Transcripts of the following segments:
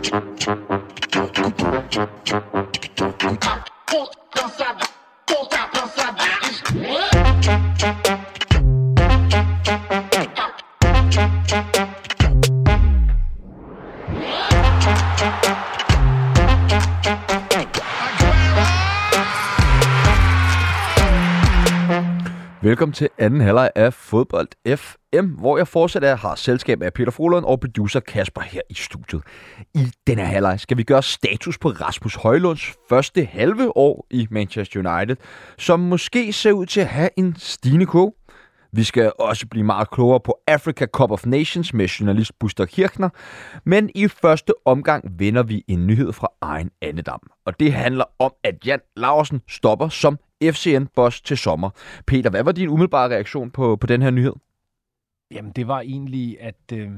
Come Velkommen til anden halvleg af Fodbold FM, hvor jeg fortsat har selskab af Peter Frohlund og producer Kasper her i studiet. I denne halvleg skal vi gøre status på Rasmus Højlunds første halve år i Manchester United, som måske ser ud til at have en stigende kog. Vi skal også blive meget klogere på Africa Cup of Nations med journalist Buster Kirchner. Men i første omgang vender vi en nyhed fra egen andedam. Og det handler om, at Jan Larsen stopper som FCN-boss til sommer. Peter, hvad var din umiddelbare reaktion på, på den her nyhed? Jamen, det var egentlig, at øh,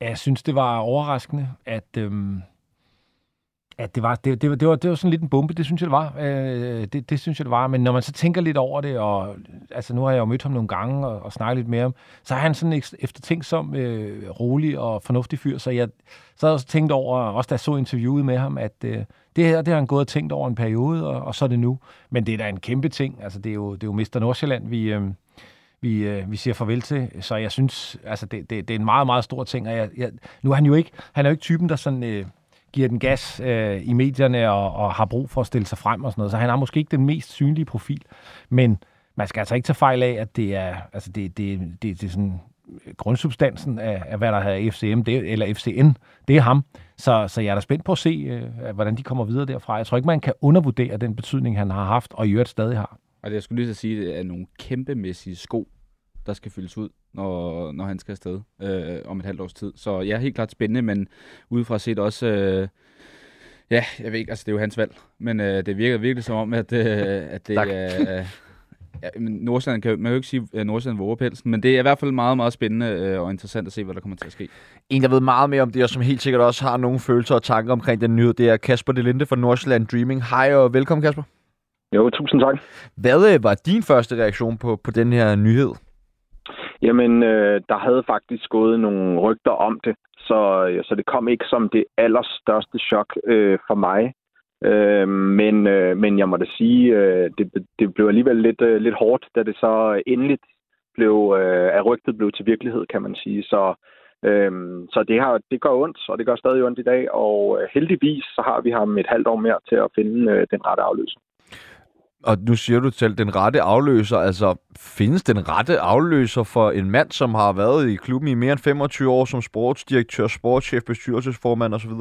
jeg synes, det var overraskende, at, øh, at det, var, det, det, det, var, det var sådan lidt en bombe, det synes jeg, det var. Øh, det, det synes jeg, det var. Men når man så tænker lidt over det, og altså, nu har jeg jo mødt ham nogle gange og, og snakket lidt med ham, så er han sådan eftertænksom, øh, rolig og fornuftig fyr. Så jeg, så havde også tænkt over, også da jeg så interviewet med ham, at øh, det her, det har han gået og tænkt over en periode, og, og så er det nu. Men det er da en kæmpe ting. Altså, det er jo, det er jo Mester Nordsjælland, vi, øh, vi, øh, vi siger farvel til. Så jeg synes, altså, det, det, det er en meget, meget stor ting. Og jeg, jeg, nu er han jo ikke, han er jo ikke typen, der sådan... Øh, giver den gas øh, i medierne og, og har brug for at stille sig frem og sådan noget. Så han har måske ikke den mest synlige profil. Men man skal altså ikke tage fejl af, at det er, altså det, det, det, det er sådan øh, grundsubstansen af, af hvad der hedder FCM, det, eller FCN, det er ham. Så, så jeg er da spændt på at se, øh, hvordan de kommer videre derfra. Jeg tror ikke, man kan undervurdere den betydning, han har haft, og i øvrigt stadig har. Og det, jeg skulle lige så sige, det er nogle kæmpemæssige sko, der skal fyldes ud, når, når han skal afsted øh, om et halvt års tid. Så jeg ja, er helt klart spændende, men udefra set også... Øh, ja, jeg ved ikke, altså det er jo hans valg, men øh, det virker virkelig som om, at, øh, at det er... Øh, ja, Nordsjælland kan, man kan jo ikke sige, at Nordsjælland våger pelsen, men det er i hvert fald meget, meget spændende øh, og interessant at se, hvad der kommer til at ske. En, der ved meget mere om det, og som helt sikkert også har nogle følelser og tanker omkring den nyhed, det er Kasper Delinde fra Nordsjælland Dreaming. Hej og velkommen, Kasper. Jo, tusind tak. Hvad øh, var din første reaktion på, på den her nyhed? Jamen, øh, der havde faktisk gået nogle rygter om det, så, øh, så det kom ikke som det allerstørste chok øh, for mig. Øh, men, øh, men jeg må da sige, øh, det, det blev alligevel lidt, øh, lidt hårdt, da det så endeligt blev, øh, at rygtet blev til virkelighed, kan man sige. Så, øh, så det, har, det gør ondt, og det gør stadig ondt i dag, og øh, heldigvis så har vi ham et halvt år mere til at finde øh, den rette afløser. Og nu siger du selv, den rette afløser. Altså, findes den rette afløser for en mand, som har været i klubben i mere end 25 år som sportsdirektør, sportschef, bestyrelsesformand osv.?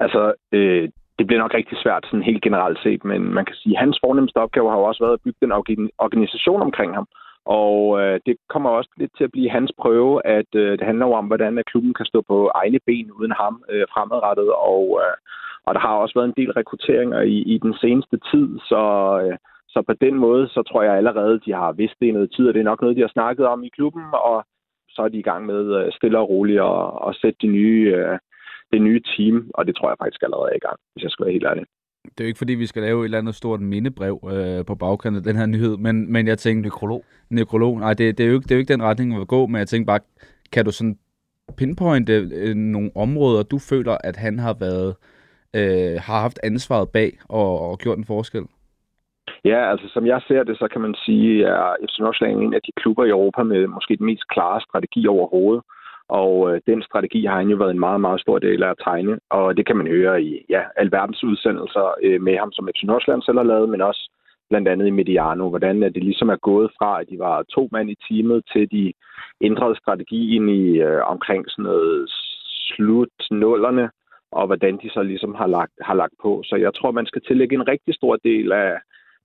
Altså, øh, det bliver nok rigtig svært sådan helt generelt set, men man kan sige, at hans fornemmeste opgave har jo også været at bygge den organisation omkring ham. Og øh, det kommer også lidt til at blive hans prøve, at øh, det handler om, hvordan at klubben kan stå på egne ben uden ham øh, fremadrettet. Og, øh, og der har også været en del rekrutteringer i, i den seneste tid, så, øh, så på den måde, så tror jeg allerede, de har vidst det i noget tid, og det er nok noget, de har snakket om i klubben, og så er de i gang med øh, stille og roligt at, at sætte de nye, øh, det nye team, og det tror jeg faktisk allerede er i gang, hvis jeg skal være helt ærlig. Det er jo ikke, fordi vi skal lave et eller andet stort mindebrev øh, på bagkanten af den her nyhed, men, men jeg tænkte... Nekrolog? Nekrolog. Nej, det, det, er jo ikke, det er jo ikke den retning, vi vil gå, men jeg tænkte bare, kan du sådan pinpointe øh, nogle områder, du føler, at han har været øh, har haft ansvaret bag og, og gjort en forskel? Ja, altså som jeg ser det, så kan man sige, at FC Nordsjælland er en af de klubber i Europa med måske den mest klare strategi overhovedet. Og øh, den strategi har han jo været en meget, meget stor del af at tegne. Og det kan man høre i ja, alverdens udsendelser øh, med ham, som FC Nordsjælland selv har lavet, men også blandt andet i Mediano, hvordan det ligesom er gået fra, at de var to mand i teamet, til de ændrede strategien i øh, omkring sådan noget slut nullerne, og hvordan de så ligesom har lagt, har lagt på. Så jeg tror, man skal tillægge en rigtig stor del af,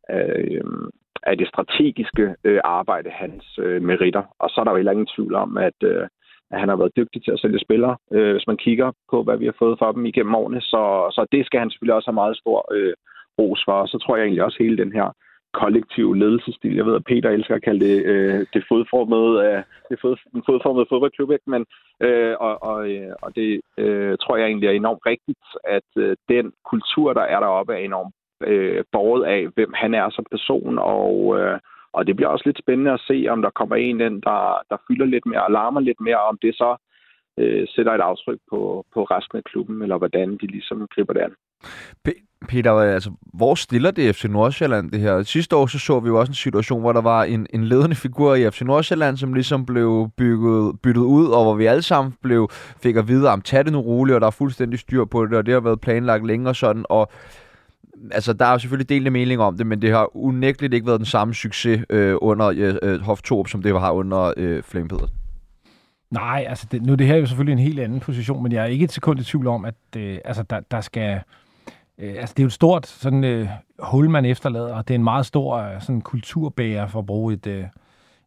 af, øhm, af det strategiske øh, arbejde, hans øh, meritter. Og så er der jo heller ingen tvivl om, at, øh, at han har været dygtig til at sælge spillere, øh, hvis man kigger på, hvad vi har fået for dem igennem årene. Så, så det skal han selvfølgelig også have meget stor øh, ros for. Og så tror jeg egentlig også hele den her kollektiv ledelsesstil. Jeg ved, at Peter elsker at kalde det øh, det fodformede, øh, det fod, den fodformede fodboldklub, ikke? Men, øh, og, og, øh, og det øh, tror jeg egentlig er enormt rigtigt, at øh, den kultur, der er deroppe, er enormt øh, borget af, hvem han er som person, og, øh, og det bliver også lidt spændende at se, om der kommer en ind, der, der fylder lidt mere og larmer lidt mere, om det så øh, sætter et aftryk på, på resten af klubben, eller hvordan de ligesom griber det an. Peter, altså, hvor stiller det FC Nordsjælland det her? Sidste år så, så vi jo også en situation, hvor der var en, en ledende figur i FC Nordsjælland, som ligesom blev bygget, byttet ud, og hvor vi alle sammen blev, fik at vide, om tag det nu roligt, og der er fuldstændig styr på det, og det har været planlagt længe og sådan, og altså, der er jo selvfølgelig delte mening om det, men det har unægteligt ikke været den samme succes øh, under øh, øh Hof Torp, som det har under øh, Flame Nej, altså det, nu det her er jo selvfølgelig en helt anden position, men jeg er ikke et sekund i tvivl om, at øh, altså, der, der skal... Øh, altså det er jo et stort sådan, øh, hul, man efterlader, og det er en meget stor øh, sådan, kulturbærer, for at bruge et, øh,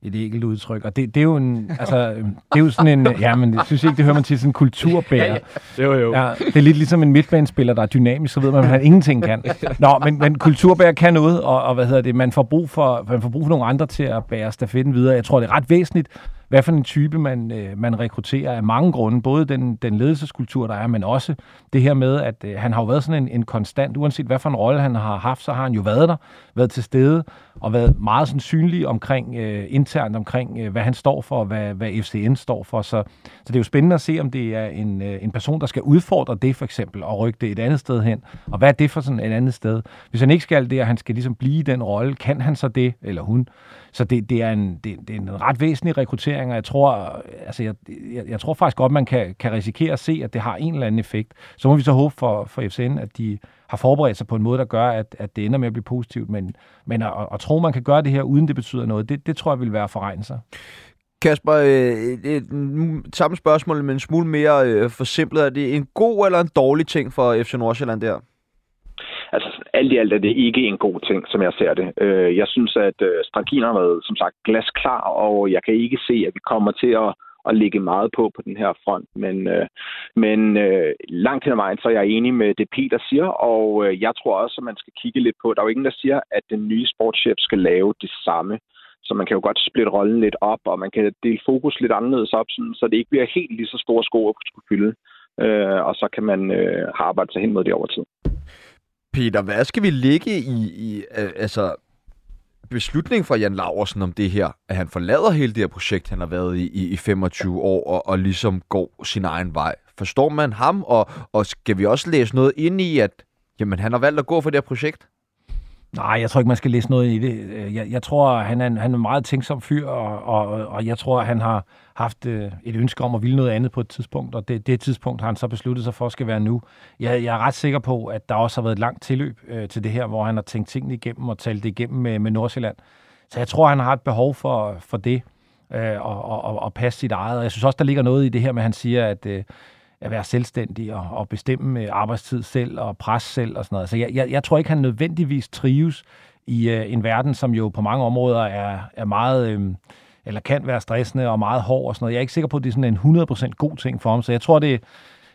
et enkelt udtryk. Og det, det er jo en, altså, det er jo sådan en, ja, men jeg synes ikke, det hører man til sådan en kulturbærer. ja, ja. Jo, jo. Ja, det er lidt ligesom en midtbanespiller, der er dynamisk, så ved man, at han ingenting kan. Nå, men, men kulturbærer kan noget, og, og hvad hedder det, man får, brug for, man får brug for nogle andre til at bære stafetten videre. Jeg tror, det er ret væsentligt, hvad for en type man, øh, man rekrutterer af mange grunde. Både den, den ledelseskultur, der er, men også det her med, at øh, han har jo været sådan en, en konstant, uanset hvad for en rolle han har haft, så har han jo været der, været til stede, og været meget sådan synlig omkring, øh, internt omkring, øh, hvad han står for, og hvad, hvad FCN står for. Så, så det er jo spændende at se, om det er en, øh, en person, der skal udfordre det for eksempel, og rykke det et andet sted hen. Og hvad er det for sådan et andet sted? Hvis han ikke skal det, og han skal ligesom blive i den rolle, kan han så det, eller hun? Så det, det, er en, det, det er en ret væsentlig rekruttering, og jeg tror, altså jeg, jeg, jeg tror faktisk godt, man kan, kan risikere at se, at det har en eller anden effekt. Så må vi så håbe for, for FCN, at de har forberedt sig på en måde, der gør, at, at det ender med at blive positivt. Men, men at, at tro, man kan gøre det her, uden det betyder noget, det, det tror jeg vil være for regne sig. Kasper, øh, et, samme spørgsmål, men en smule mere øh, forsimplet. Er det en god eller en dårlig ting for FC Nordsjælland der? Alt i alt er det ikke en god ting, som jeg ser det. Øh, jeg synes, at øh, strategien har været, som sagt, glasklar, og jeg kan ikke se, at vi kommer til at at ligge meget på på den her front. Men, øh, men øh, langt hen ad vejen, så er jeg enig med det, Peter siger, og øh, jeg tror også, at man skal kigge lidt på, der er jo ingen, der siger, at den nye sportschef skal lave det samme. Så man kan jo godt splitte rollen lidt op, og man kan dele fokus lidt anderledes op, sådan, så det ikke bliver helt lige så store sko at skulle fylde. Øh, og så kan man øh, arbejde sig hen mod det over tid. Peter, hvad skal vi ligge i, i øh, altså, beslutning fra Jan Laversen om det her, at han forlader hele det her projekt, han har været i, i, i 25 år, og, og ligesom går sin egen vej. Forstår man ham, og, og skal vi også læse noget ind i, at jamen, han har valgt at gå for det her projekt? Nej, jeg tror ikke, man skal læse noget i det. Øh, jeg, jeg tror, han er en, han er en meget tænksom fyr, og, og, og jeg tror, han har haft øh, et ønske om at ville noget andet på et tidspunkt, og det, det tidspunkt har han så besluttet sig for, skal være nu. Jeg, jeg er ret sikker på, at der også har været et langt tilløb øh, til det her, hvor han har tænkt tingene igennem og talt det igennem med, med Nordsjælland. Så jeg tror, han har et behov for, for det, øh, og, og, og passe sit eget. Og jeg synes også, der ligger noget i det her med, at han siger, at... Øh, at være selvstændig og, og bestemme øh, arbejdstid selv og pres selv og sådan noget. Så jeg, jeg, jeg tror ikke, han nødvendigvis trives i øh, en verden, som jo på mange områder er, er meget... Øh, eller kan være stressende og meget hård og sådan noget. Jeg er ikke sikker på, at det er sådan en 100% god ting for ham, så jeg tror, det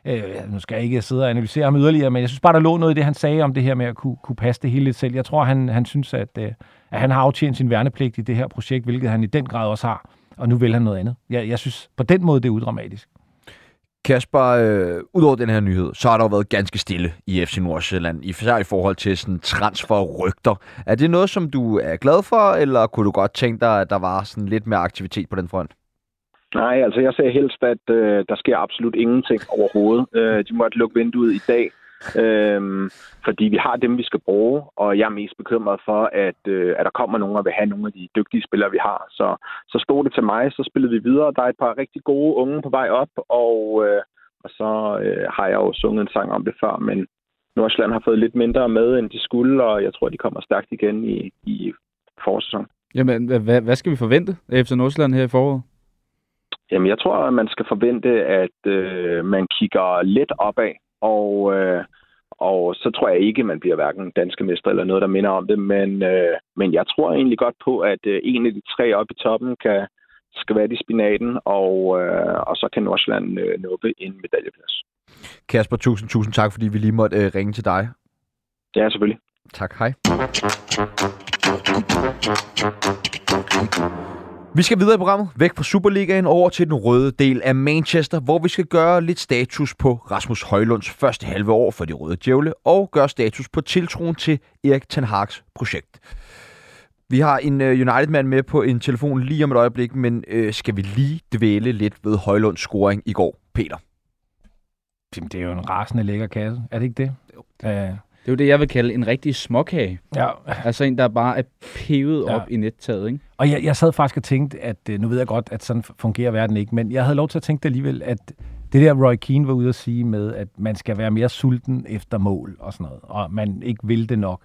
øh, nu skal jeg ikke sidde og analysere ham yderligere, men jeg synes bare, der lå noget i det, han sagde om det her med at kunne, kunne passe det hele lidt selv. Jeg tror, han, han synes, at, øh, at han har aftjent sin værnepligt i det her projekt, hvilket han i den grad også har, og nu vil han noget andet. Jeg, jeg synes på den måde, det er udramatisk. Kasper, øh, udover den her nyhed, så har der jo været ganske stille i FC Nordsjælland, især i forhold til sådan transferrygter. Er det noget, som du er glad for, eller kunne du godt tænke dig, at der var sådan lidt mere aktivitet på den front? Nej, altså jeg ser helst, at øh, der sker absolut ingenting overhovedet. Øh, de måtte lukke vinduet i dag, Øhm, fordi vi har dem, vi skal bruge, og jeg er mest bekymret for, at, øh, at der kommer nogen og vil have nogle af de dygtige spillere, vi har. Så, så stod det til mig, så spillede vi videre. Der er et par rigtig gode unge på vej op, og, øh, og så øh, har jeg jo sunget en sang om det før, men Nordsjælland har fået lidt mindre med, end de skulle, og jeg tror, de kommer stærkt igen i, i forsæson. Jamen, hvad, hvad skal vi forvente efter Nordsjælland her i foråret? Jamen, jeg tror, at man skal forvente, at øh, man kigger lidt opad og, øh, og så tror jeg ikke, man bliver hverken danske mester eller noget, der minder om det. Men, øh, men jeg tror egentlig godt på, at øh, en af de tre oppe i toppen kan skal være i spinaten, og, øh, og så kan Nordsjælland øh, nuppe en medaljeplads. Kasper, tusind, tusind tak, fordi vi lige måtte øh, ringe til dig. Ja, selvfølgelig. Tak, hej. Vi skal videre i programmet, væk fra Superligaen over til den røde del af Manchester, hvor vi skal gøre lidt status på Rasmus Højlunds første halve år for de røde djævle, og gøre status på tiltroen til Erik Ten Hag's projekt. Vi har en uh, United-mand med på en telefon lige om et øjeblik, men uh, skal vi lige dvæle lidt ved Højlunds scoring i går? Peter. Jamen, det er jo en rasende lækker kasse. Er det ikke det? Jo. Uh, Det er jo det, jeg vil kalde en rigtig småkage. ja. Altså en, der bare er pevet Ja. op i nettaget, ikke? Og jeg, jeg sad faktisk og tænkte, at øh, nu ved jeg godt, at sådan fungerer verden ikke, men jeg havde lov til at tænke det alligevel, at det der Roy Keane var ude at sige med, at man skal være mere sulten efter mål og sådan noget, og man ikke vil det nok.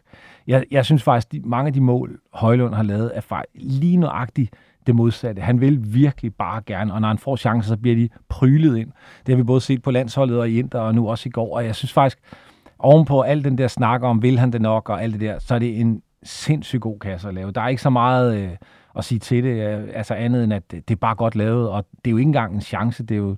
Jeg, jeg synes faktisk, de, mange af de mål, Højlund har lavet, er faktisk lige nøjagtigt det modsatte. Han vil virkelig bare gerne, og når han får chancer, så bliver de prylet ind. Det har vi både set på landsholdet og i Inter, og nu også i går, og jeg synes faktisk, ovenpå al den der snak om, vil han det nok, og alt det der, så er det en sindssygt god kasse at lave. Der er ikke så meget øh, at sige til det, øh, altså andet end, at det, det er bare godt lavet, og det er jo ikke engang en chance, det er jo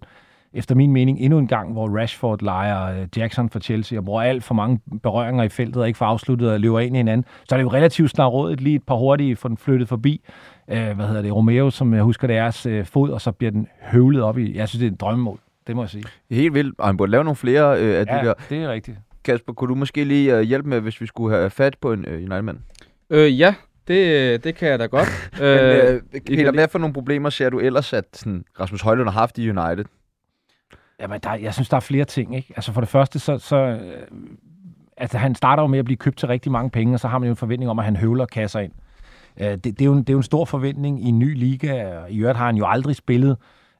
efter min mening endnu en gang, hvor Rashford leger øh, Jackson for Chelsea og bruger alt for mange berøringer i feltet og ikke får afsluttet og løber ind i hinanden. Så er det jo relativt snart lige et par hurtige for den flyttet forbi. Øh, hvad hedder det? Romeo, som jeg husker deres øh, fod, og så bliver den høvlet op i. Jeg synes, det er et drømmemål. Det må jeg sige. Helt vildt. Og han burde lave nogle flere øh, af. Ja, de der. det er rigtigt. Kasper, kunne du måske lige øh, hjælpe med, hvis vi skulle have fat på en øh, United-mand? Øh, ja, det, det kan jeg da godt. Men, øh, Peter, hvad for nogle problemer ser du ellers, at sådan, Rasmus Højlund har haft i United? Jamen, der, jeg synes, der er flere ting. Ikke? Altså for det første, så, så øh, altså, han starter jo med at blive købt til rigtig mange penge, og så har man jo en forventning om, at han høvler kasser ind. Øh, det, det, er jo en, det er jo en stor forventning i en ny liga. I øvrigt har han jo aldrig spillet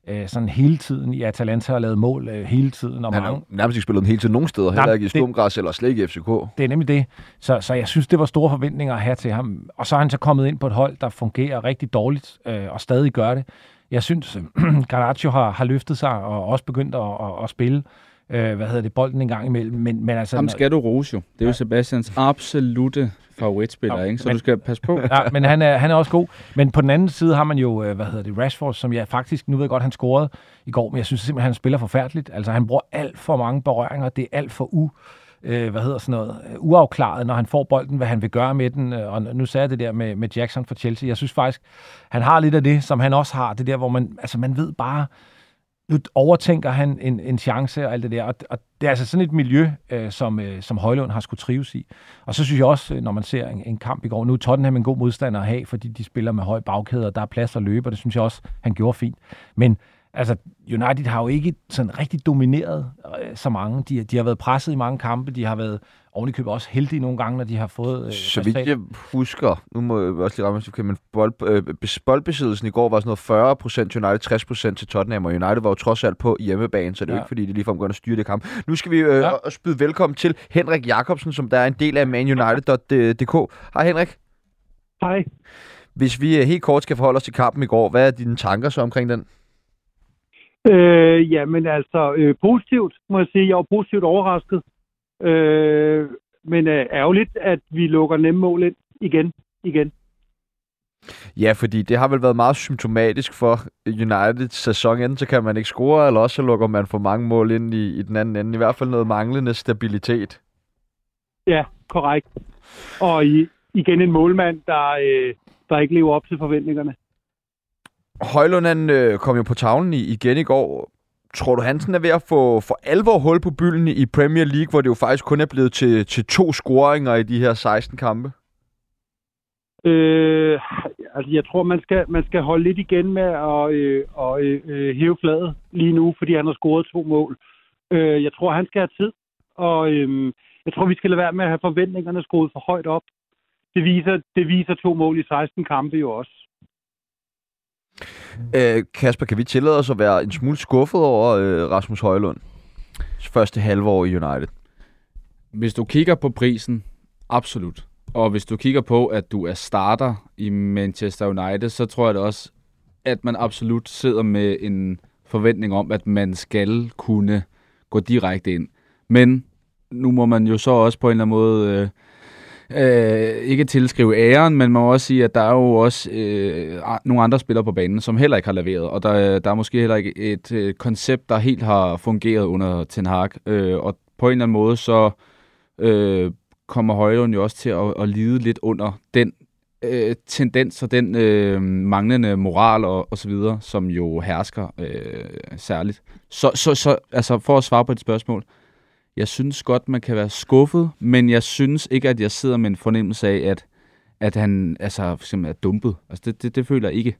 øh, sådan hele tiden i Atalanta og lavet mål øh, hele tiden. Og Han har mange, nærmest ikke spillet den hele tiden nogen steder, heller ikke i Stumgræs eller slet ikke i FCK. det er nemlig det. Så, så jeg synes, det var store forventninger at have til ham. Og så er han så kommet ind på et hold, der fungerer rigtig dårligt, øh, og stadig gør det. Jeg synes, Garnaccio har, har løftet sig, og også begyndt at, at, at spille, øh, hvad hedder det, bolden en gang imellem. Men, men altså, Ham skal du rose jo. Det er jo Ja. Sebastians absolute favoritspiller, Ja, ikke? Så men- du skal passe på. ja, men han er, han er også god. Men på den anden side har man jo, øh, hvad hedder det, Rashford, som jeg faktisk, nu ved jeg godt, han scorede i går, men jeg synes simpelthen, han spiller forfærdeligt. Altså, han bruger alt for mange berøringer. Det er alt for u, øh, hvad hedder sådan noget, øh, uafklaret, når han får bolden, hvad han vil gøre med den. Og nu sagde jeg det der med, med Jackson for Chelsea. Jeg synes faktisk, han har lidt af det, som han også har. Det der, hvor man, altså man ved bare, nu overtænker han en, en chance og alt det der. Og, og det er altså sådan et miljø, øh, som, øh, som Højlund har skulle trives i. Og så synes jeg også, øh, når man ser en, en kamp i går, nu er Tottenham en god modstander at have, fordi de spiller med høj bagkæde, og der er plads at løbe, og det synes jeg også, han gjorde fint. Men altså, United har jo ikke sådan rigtig domineret øh, så mange. De, de har været presset i mange kampe, de har været ovenikøbet også heldige nogle gange, når de har fået... Øh, Så vidt jeg husker, nu må jeg også lige ramme, kan, men bold, øh, bes- boldbesiddelsen i går var sådan noget 40 procent United, 60% til Tottenham, og United var jo trods alt på hjemmebane, så det er jo Ja. ikke fordi, de ligefrem går ind og styre det kamp. Nu skal vi øh, Ja. spyde velkommen til Henrik Jakobsen, som der er en del af manunited.dk. Hej Henrik. Hej. Hvis vi øh, helt kort skal forholde os til kampen i går, hvad er dine tanker så omkring den? Øh, ja, men altså øh, positivt, må jeg sige. Jeg var positivt overrasket. Øh, men øh, ærgerligt, at vi lukker nemme mål ind igen. igen. Ja, fordi det har vel været meget symptomatisk for Uniteds sæson. Enten så kan man ikke score, eller også så lukker man for mange mål ind i, i den anden ende. I hvert fald noget manglende stabilitet. Ja, korrekt. Og i, igen en målmand, der, øh, der ikke lever op til forventningerne. Højlund han, øh, kom jo på tavlen i, igen i går. Tror du, Hansen er ved at få for alvor hul på bylden i Premier League, hvor det jo faktisk kun er blevet til, til to scoringer i de her 16 kampe? Øh, altså, jeg tror, man skal, man skal holde lidt igen med at øh, og, øh, øh, hæve fladet lige nu, fordi han har scoret to mål. Øh, jeg tror, han skal have tid, og øh, jeg tror, vi skal lade være med at have forventningerne skruet for højt op. Det viser, det viser to mål i 16 kampe jo også. Øh, Kasper, kan vi tillade os at være en smule skuffet over øh, Rasmus Højlund? Første halvår i United. Hvis du kigger på prisen, absolut. Og hvis du kigger på, at du er starter i Manchester United, så tror jeg da også, at man absolut sidder med en forventning om, at man skal kunne gå direkte ind. Men nu må man jo så også på en eller anden måde øh, øh, ikke tilskrive æren, men man må også sige, at der er jo også øh, nogle andre spillere på banen, som heller ikke har leveret. Og der, der er måske heller ikke et øh, koncept, der helt har fungeret under Ten Hag. Øh, og på en eller anden måde, så øh, kommer Højlund jo også til at, at lide lidt under den øh, tendens og den øh, manglende moral og, og så videre, som jo hersker øh, særligt. Så, så, så altså for at svare på et spørgsmål, jeg synes godt, man kan være skuffet, men jeg synes ikke, at jeg sidder med en fornemmelse af, at, at han altså, for eksempel er dumpet. Altså det, det, det føler jeg ikke.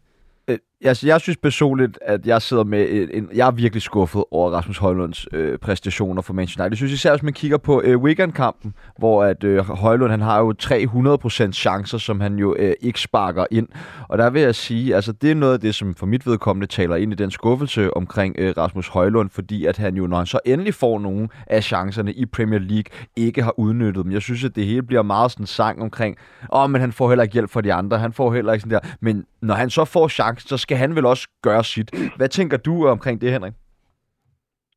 Øh, jeg, altså, jeg synes personligt, at jeg sidder med en, en jeg er virkelig skuffet over Rasmus Højlunds øh, præstationer for Manchester United. Jeg synes især, hvis man kigger på øh, Wigan-kampen, hvor at øh, Højlund han har jo 300% chancer, som han jo øh, ikke sparker ind. Og der vil jeg sige, altså det er noget af det, som for mit vedkommende taler ind i den skuffelse omkring øh, Rasmus Højlund, fordi at han jo, når han så endelig får nogle af chancerne i Premier League, ikke har udnyttet dem. Jeg synes, at det hele bliver meget sådan sang omkring, åh, oh, men han får heller ikke hjælp fra de andre, han får heller ikke sådan der. Men når han så får chancen, så skal han vel også gøre sit. Hvad tænker du omkring det, Henrik?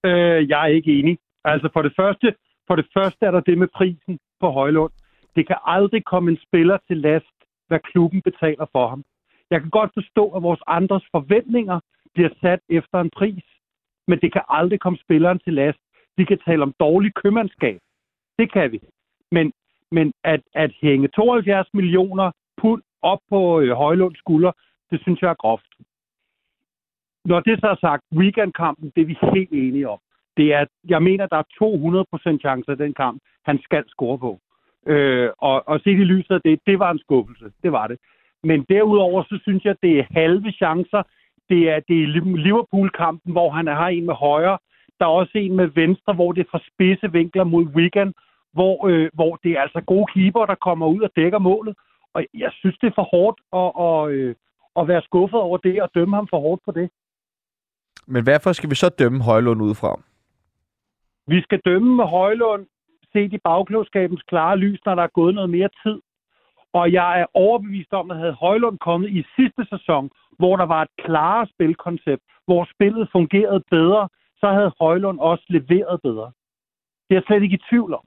Øh, jeg er ikke enig. Altså for det første, for det første er der det med prisen på Højlund. Det kan aldrig komme en spiller til last, hvad klubben betaler for ham. Jeg kan godt forstå, at vores andres forventninger bliver sat efter en pris, men det kan aldrig komme spilleren til last. Vi kan tale om dårlig købmandskab. Det kan vi. Men, men at, at hænge 72 millioner pund op på øh, Højlunds skulder, det synes jeg er groft. Når det så er sagt, weekendkampen, det er vi helt enige om. Det er, jeg mener, der er 200% chance af den kamp, han skal score på. Øh, og, og set i lyset af det, det var en skuffelse. Det var det. Men derudover, så synes jeg, det er halve chancer. Det er, det er Liverpool-kampen, hvor han har en med højre. Der er også en med venstre, hvor det er fra spidse vinkler mod Wigan, hvor, øh, hvor det er altså gode keeper, der kommer ud og dækker målet. Og jeg synes, det er for hårdt at, at, øh, at være skuffet over det og dømme ham for hårdt på det. Men hvorfor skal vi så dømme Højlund udefra? Vi skal dømme med Højlund set i bagklogskabens klare lys, når der er gået noget mere tid. Og jeg er overbevist om, at havde Højlund kommet i sidste sæson, hvor der var et klare spilkoncept, hvor spillet fungerede bedre, så havde Højlund også leveret bedre. Det er jeg slet ikke i tvivl om.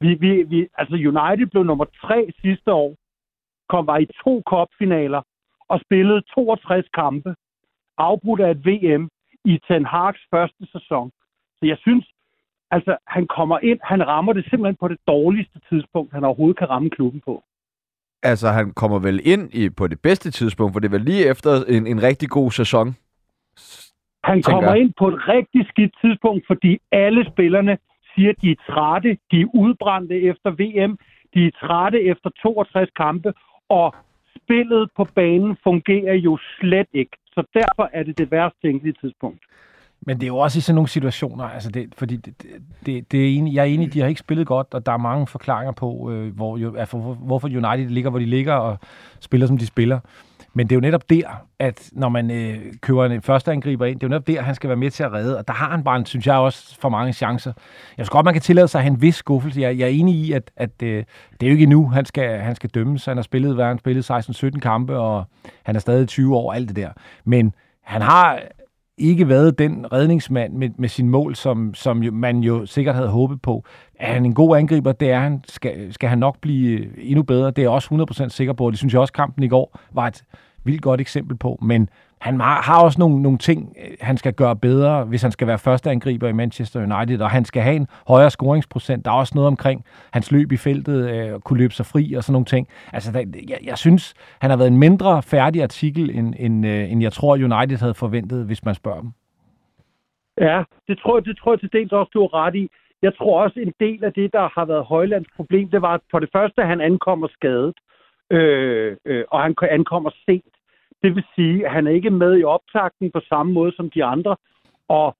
Vi, vi, vi, altså United blev nummer tre sidste år, kom var i to kopfinaler og spillede 62 kampe, afbrudt af et VM i Ten Hag's første sæson. Så jeg synes, altså han kommer ind, han rammer det simpelthen på det dårligste tidspunkt, han overhovedet kan ramme klubben på. Altså, han kommer vel ind i, på det bedste tidspunkt, for det vel lige efter en, en rigtig god sæson? Han kommer jeg. ind på et rigtig skidt tidspunkt, fordi alle spillerne siger, at de er trætte, de er udbrændte efter VM, de er trætte efter 62 kampe, og spillet på banen fungerer jo slet ikke. Så derfor er det det værste tænkelige tidspunkt. Men det er jo også i sådan nogle situationer, altså det, fordi det, det, det er enig, jeg er enig, de har ikke spillet godt, og der er mange forklaringer på, øh, hvor, jo, altså, hvorfor United ligger, hvor de ligger, og spiller, som de spiller. Men det er jo netop der, at når man øh, køber en første angriber ind, det er jo netop der, han skal være med til at redde. Og der har han bare, synes jeg også, for mange chancer. Jeg synes godt, man kan tillade sig at have en vis skuffelse. Jeg, jeg er enig i, at, at øh, det er jo ikke nu, han skal, han skal dømmes. Han har spillet, hvad han spillet 16-17 kampe, og han er stadig 20 år, alt det der. Men han har ikke været den redningsmand med, med sin mål, som, som jo, man jo sikkert havde håbet på. Er han en god angriber? Det er han. Skal, skal han nok blive øh, endnu bedre? Det er jeg også 100% sikker på. Det synes jeg også, kampen i går var et vildt godt eksempel på. Men han har også nogle, nogle ting, øh, han skal gøre bedre, hvis han skal være første angriber i Manchester United, og han skal have en højere scoringsprocent. Der er også noget omkring hans løb i feltet, øh, kunne løbe sig fri og sådan nogle ting. Altså, der, jeg, jeg synes, han har været en mindre færdig artikel, end, end, øh, end jeg tror, United havde forventet, hvis man spørger dem. Ja, det tror, det tror jeg til dels også, du har ret i. Jeg tror også, en del af det, der har været Højlands problem, det var for det første, at han ankommer skadet, øh, øh, og han ankommer sent. Det vil sige, at han er ikke med i optakten på samme måde som de andre. Og,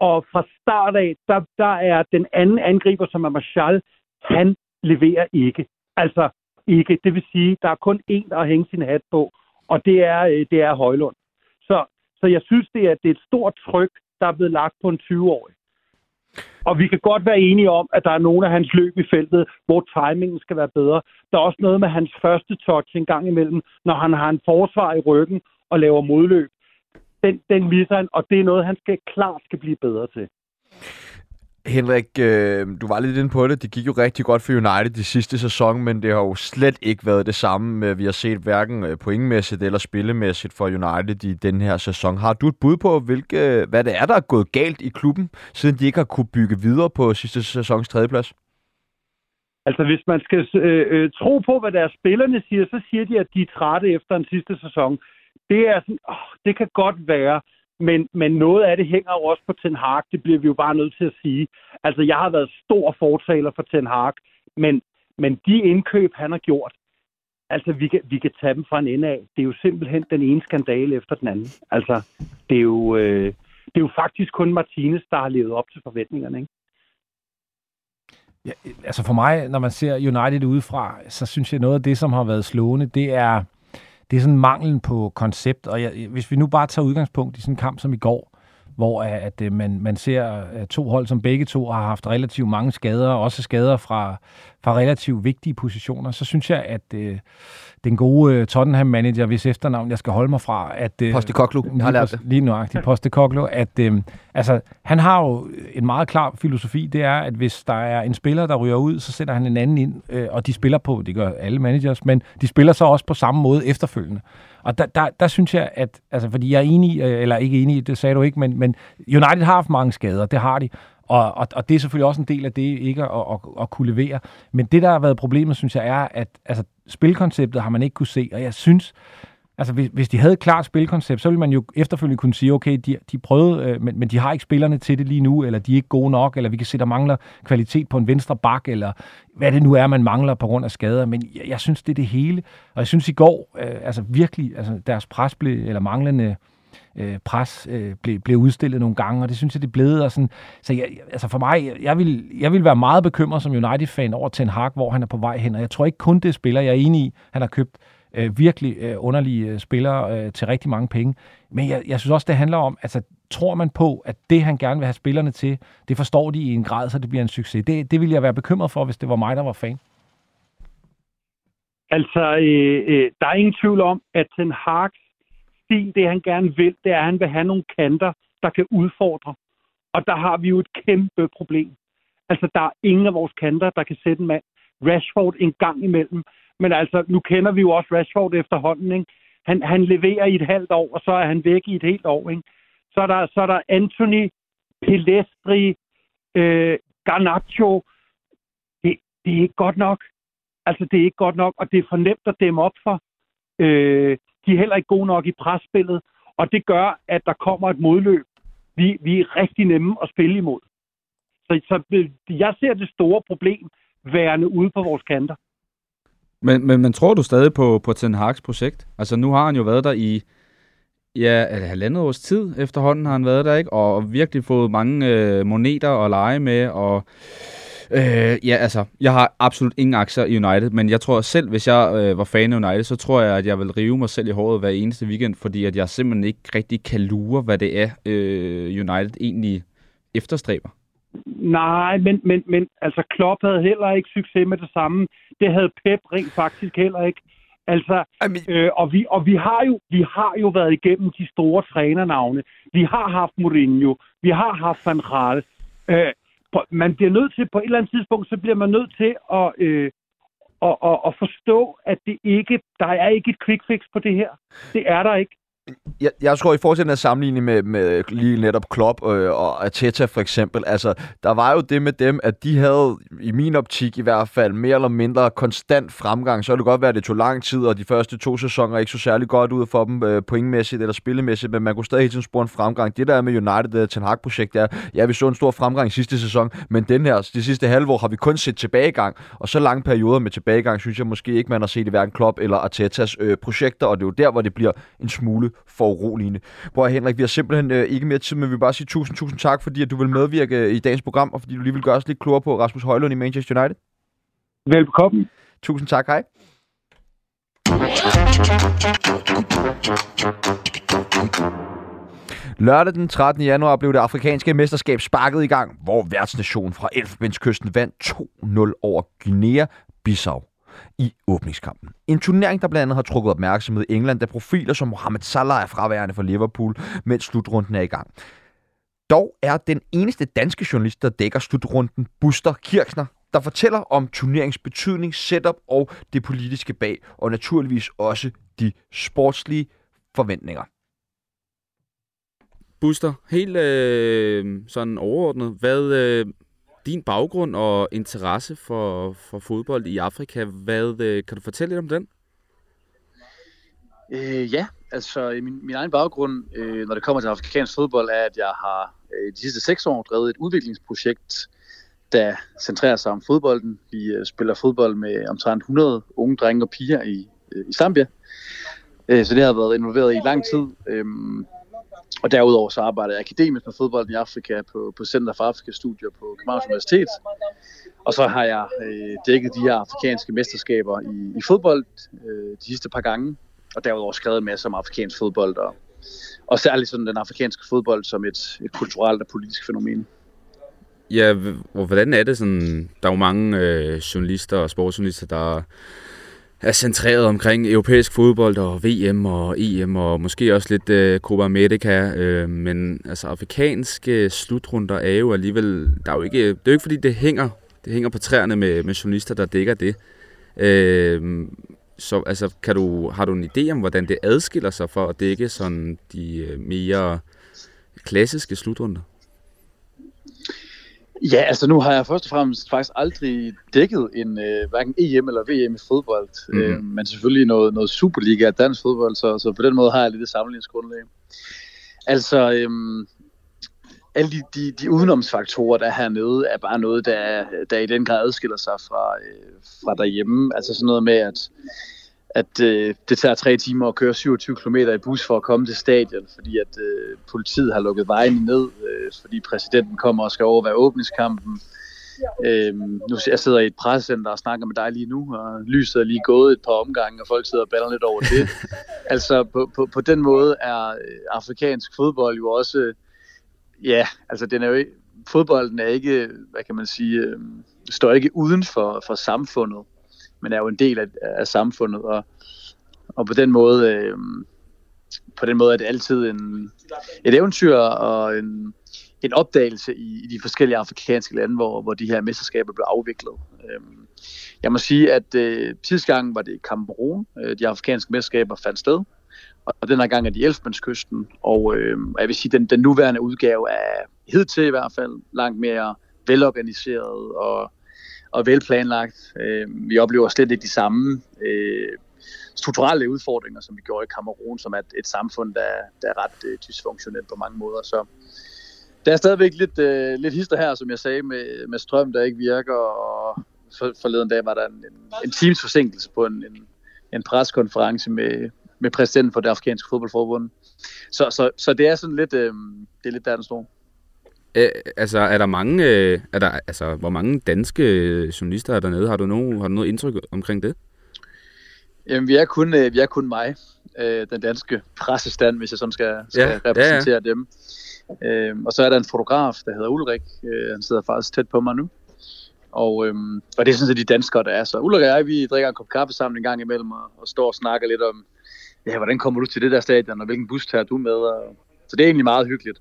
og fra start af, der, der er den anden angriber, som er Marshall, han leverer ikke. Altså ikke. Det vil sige, der er kun én, der har hængt sin hat på, og det er, øh, det er Højlund. Så, så jeg synes, det er, det er et stort tryk, der er blevet lagt på en 20-årig. Og vi kan godt være enige om, at der er nogle af hans løb i feltet, hvor timingen skal være bedre. Der er også noget med hans første touch en gang imellem, når han har en forsvar i ryggen og laver modløb. Den, den misser han, og det er noget, han skal klart skal blive bedre til. Henrik, øh, du var lidt inde på det. Det gik jo rigtig godt for United de sidste sæson, men det har jo slet ikke været det samme. Øh, vi har set hverken øh, pointmæssigt eller spillemæssigt for United i den her sæson. Har du et bud på, hvilke, hvad det er, der er gået galt i klubben, siden de ikke har kunne bygge videre på sidste sæsons tredjeplads? Altså, hvis man skal øh, øh, tro på, hvad deres spillerne siger, så siger de, at de er trætte efter en sidste sæson. Det er sådan, åh, det kan godt være. Men, men noget af det hænger jo også på Ten Hag, det bliver vi jo bare nødt til at sige. Altså, jeg har været stor fortaler for Ten Hag, men, men de indkøb, han har gjort, Altså, vi kan, vi kan tage dem fra en ende af. Det er jo simpelthen den ene skandale efter den anden. Altså, det er jo, øh, det er jo faktisk kun Martinez, der har levet op til forventningerne, ikke? Ja, altså for mig, når man ser United udefra, så synes jeg noget af det, som har været slående, det er, det er sådan manglen på koncept. Og jeg, hvis vi nu bare tager udgangspunkt i sådan en kamp som i går, hvor at, at øh, man, man ser øh, to hold, som begge to har haft relativt mange skader, også skader fra, fra relativt vigtige positioner, så synes jeg, at øh, den gode øh, Tottenham-manager, hvis efternavn jeg skal holde mig fra, at... Øh, Postecoglou, jeg har lært det. Lige nøjagtigt, Postecoglou, at øh, altså, han har jo en meget klar filosofi, det er, at hvis der er en spiller, der ryger ud, så sætter han en anden ind, øh, og de spiller på, det gør alle managers, men de spiller så også på samme måde efterfølgende. Og der, der, der synes jeg, at, altså, fordi jeg er enig, øh, eller ikke enig, det sagde du ikke, men, men United har haft mange skader, det har de. Og, og, og det er selvfølgelig også en del af det, ikke at, at, at kunne levere. Men det, der har været problemet, synes jeg, er, at altså, spilkonceptet har man ikke kunne se. Og jeg synes, altså hvis, hvis de havde et klart spilkoncept, så ville man jo efterfølgende kunne sige, okay, de, de prøvede, øh, men, men de har ikke spillerne til det lige nu, eller de er ikke gode nok, eller vi kan se, der mangler kvalitet på en venstre bak, eller hvad det nu er, man mangler på grund af skader. Men jeg, jeg synes, det er det hele. Og jeg synes i går, øh, altså virkelig, altså deres pres blev, eller manglende øh, Øh, pres øh, blev, blev udstillet nogle gange, og det synes jeg, det blev. Og sådan, så jeg, altså for mig, jeg, jeg, vil, jeg vil være meget bekymret som United-fan over Ten Hag, hvor han er på vej hen, og jeg tror ikke kun det spiller, jeg er enig i, han har købt øh, virkelig øh, underlige øh, spillere øh, til rigtig mange penge. Men jeg, jeg synes også, det handler om, altså tror man på, at det, han gerne vil have spillerne til, det forstår de i en grad, så det bliver en succes. Det, det vil jeg være bekymret for, hvis det var mig, der var fan. Altså, øh, øh, der er ingen tvivl om, at Ten Hag Stin, det han gerne vil, det er, at han vil have nogle kanter, der kan udfordre. Og der har vi jo et kæmpe problem. Altså, der er ingen af vores kanter, der kan sætte en mand. Rashford en gang imellem. Men altså, nu kender vi jo også Rashford efterhånden, ikke? Han, han leverer i et halvt år, og så er han væk i et helt år, ikke? Så er der, så er der Anthony, Pelestri, øh, Garnacho. Det, det er ikke godt nok. Altså, det er ikke godt nok, og det er for nemt at dæmme op for. Øh, de er heller ikke gode nok i presspillet, og det gør, at der kommer et modløb. Vi, vi er rigtig nemme at spille imod. Så, så jeg ser det store problem værende ude på vores kanter. Men, men, men tror du stadig på, på Ten Hag's projekt? Altså nu har han jo været der i ja, et halvandet års tid efterhånden har han været der, ikke? Og virkelig fået mange øh, moneter at lege med, og Øh, ja, altså, jeg har absolut ingen aktier i United, men jeg tror selv, hvis jeg øh, var fan af United, så tror jeg, at jeg vil rive mig selv i håret hver eneste weekend, fordi at jeg simpelthen ikke rigtig kan lure, hvad det er, øh, United egentlig efterstræber. Nej, men, men, men altså Klopp havde heller ikke succes med det samme. Det havde Pep rent faktisk heller ikke. Altså, øh, og, vi, og vi, har jo, vi har jo været igennem de store trænernavne. Vi har haft Mourinho, vi har haft Van Gaal. Øh, man bliver nødt til, på et eller andet tidspunkt, så bliver man nødt til at, øh, at, at, at forstå, at det ikke, der er ikke et quick fix på det her. Det er der ikke jeg, jeg tror, i forhold til den her sammenligning med, med lige netop Klopp øh, og Ateta for eksempel, altså, der var jo det med dem, at de havde, i min optik i hvert fald, mere eller mindre konstant fremgang. Så kan det godt være, at det tog lang tid, og de første to sæsoner ikke så særlig godt ud for dem øh, pointmæssigt eller spillemæssigt, men man kunne stadig hele tiden spore en fremgang. Det der er med United, det Ten Hag-projekt, er, ja, vi så en stor fremgang i sidste sæson, men den her, de sidste halvår har vi kun set tilbagegang, og så lange perioder med tilbagegang, synes jeg måske ikke, man har set i hverken Klopp eller Artetas øh, projekter, og det er jo der, hvor det bliver en smule for uroligende. Prøv Henrik, vi har simpelthen øh, ikke mere tid, men vi vil bare sige tusind, tusind tak, fordi at du vil medvirke øh, i dagens program, og fordi du lige vil gøre os lidt klogere på Rasmus Højlund i Manchester United. Velkommen. Tusind tak, hej. Lørdag den 13. januar blev det afrikanske mesterskab sparket i gang, hvor værtsnationen fra Elfenbenskysten vandt 2-0 over Guinea-Bissau i åbningskampen. En turnering, der blandt andet har trukket opmærksomhed i England, da profiler som Mohamed Salah er fraværende for Liverpool, mens slutrunden er i gang. Dog er den eneste danske journalist, der dækker slutrunden, Buster Kirchner, der fortæller om turneringens betydning, setup og det politiske bag, og naturligvis også de sportslige forventninger. Buster, helt øh, sådan overordnet, hvad, øh, din baggrund og interesse for, for fodbold i Afrika, hvad øh, kan du fortælle lidt om den? Øh, ja, altså min, min egen baggrund, øh, når det kommer til afrikansk fodbold, er, at jeg har øh, de sidste seks år drevet et udviklingsprojekt, der centrerer sig om fodbolden. Vi øh, spiller fodbold med omtrent 100 unge drenge og piger i øh, i Zambia. Øh, så det har jeg været involveret i lang tid. Øh, og derudover så arbejder jeg akademisk med fodbold i Afrika på, på Center for Afrika Studier på Københavns Universitet. Og så har jeg øh, dækket de her afrikanske mesterskaber i, i fodbold øh, de sidste par gange. Og derudover skrevet en masse om afrikansk fodbold og, og særligt sådan den afrikanske fodbold som et, et kulturelt og politisk fænomen. Ja, og hvordan er det sådan, der er jo mange øh, journalister og sportsjournalister, der er centreret omkring europæisk fodbold og VM og EM og måske også lidt øh, Copa America, øh, men altså afrikanske slutrunder er jo alligevel, der er jo ikke, det er jo ikke fordi det hænger, det hænger på træerne med, med journalister, der dækker det. Øh, så altså, kan du, har du en idé om, hvordan det adskiller sig for at dække sådan de øh, mere klassiske slutrunder? Ja, altså nu har jeg først og fremmest faktisk aldrig dækket en øh, hverken EM eller VM i fodbold, mm-hmm. øh, men selvfølgelig noget, noget Superliga af dansk fodbold, så, så på den måde har jeg lidt et sammenligningsgrundlag. Altså, øh, alle de, de, de udenomsfaktorer, der er hernede, er bare noget, der, der i den grad adskiller sig fra, øh, fra derhjemme. Altså sådan noget med, at at øh, det tager tre timer at køre 27 km i bus for at komme til stadion, fordi at øh, politiet har lukket vejen ned, øh, fordi præsidenten kommer og skal overvære åbningskampen. Øh, nu jeg sidder i et pressecenter og snakker med dig lige nu, og lyset er lige gået et par omgange, og folk sidder og baller lidt over det. altså på, på, på den måde er øh, afrikansk fodbold jo også, ja, altså den er jo fodbolden er ikke, hvad kan man sige, øh, står ikke uden for, for samfundet men er jo en del af, af samfundet, og, og på den måde, øh, på den måde er det altid en, et eventyr og en, en opdagelse i, i de forskellige afrikanske lande, hvor, hvor de her mesterskaber blev afviklet. Øh, jeg må sige, at øh, tidsgangen var det i Cameroon, øh, de afrikanske mesterskaber fandt sted, og den her gang er de Elfmandskysten, og øh, jeg vil sige, den, den nuværende udgave er hidtil i hvert fald langt mere velorganiseret og og velplanlagt. Øh, vi oplever slet ikke de samme øh, strukturelle udfordringer, som vi gjorde i Kamerun, som er et, et samfund, der, der er ret øh, dysfunktionelt på mange måder. Så der er stadigvæk lidt, øh, lidt hister her, som jeg sagde, med, med strøm, der ikke virker, og for, forleden dag var der en, en, en times forsinkelse på en, en, en preskonference med, med præsidenten for det afrikanske fodboldforbund. Så, så, så det er sådan lidt, øh, det er lidt der, den står. Æ, altså, er der mange, øh, er der, altså, hvor mange danske journalister er dernede? Har du, nogen, har du noget indtryk omkring det? Jamen, vi er kun, øh, vi er kun mig, øh, den danske pressestand, hvis jeg sådan skal, skal ja, repræsentere ja, ja. dem. Øh, og så er der en fotograf, der hedder Ulrik. Øh, han sidder faktisk tæt på mig nu. Og, øhm, og det er sådan set de danskere, der er. Så Ulrik og jeg, vi drikker en kop kaffe sammen en gang imellem, og, og står og snakker lidt om, ja, hvordan kommer du til det der stadion, og hvilken bus tager du med? Og, så det er egentlig meget hyggeligt.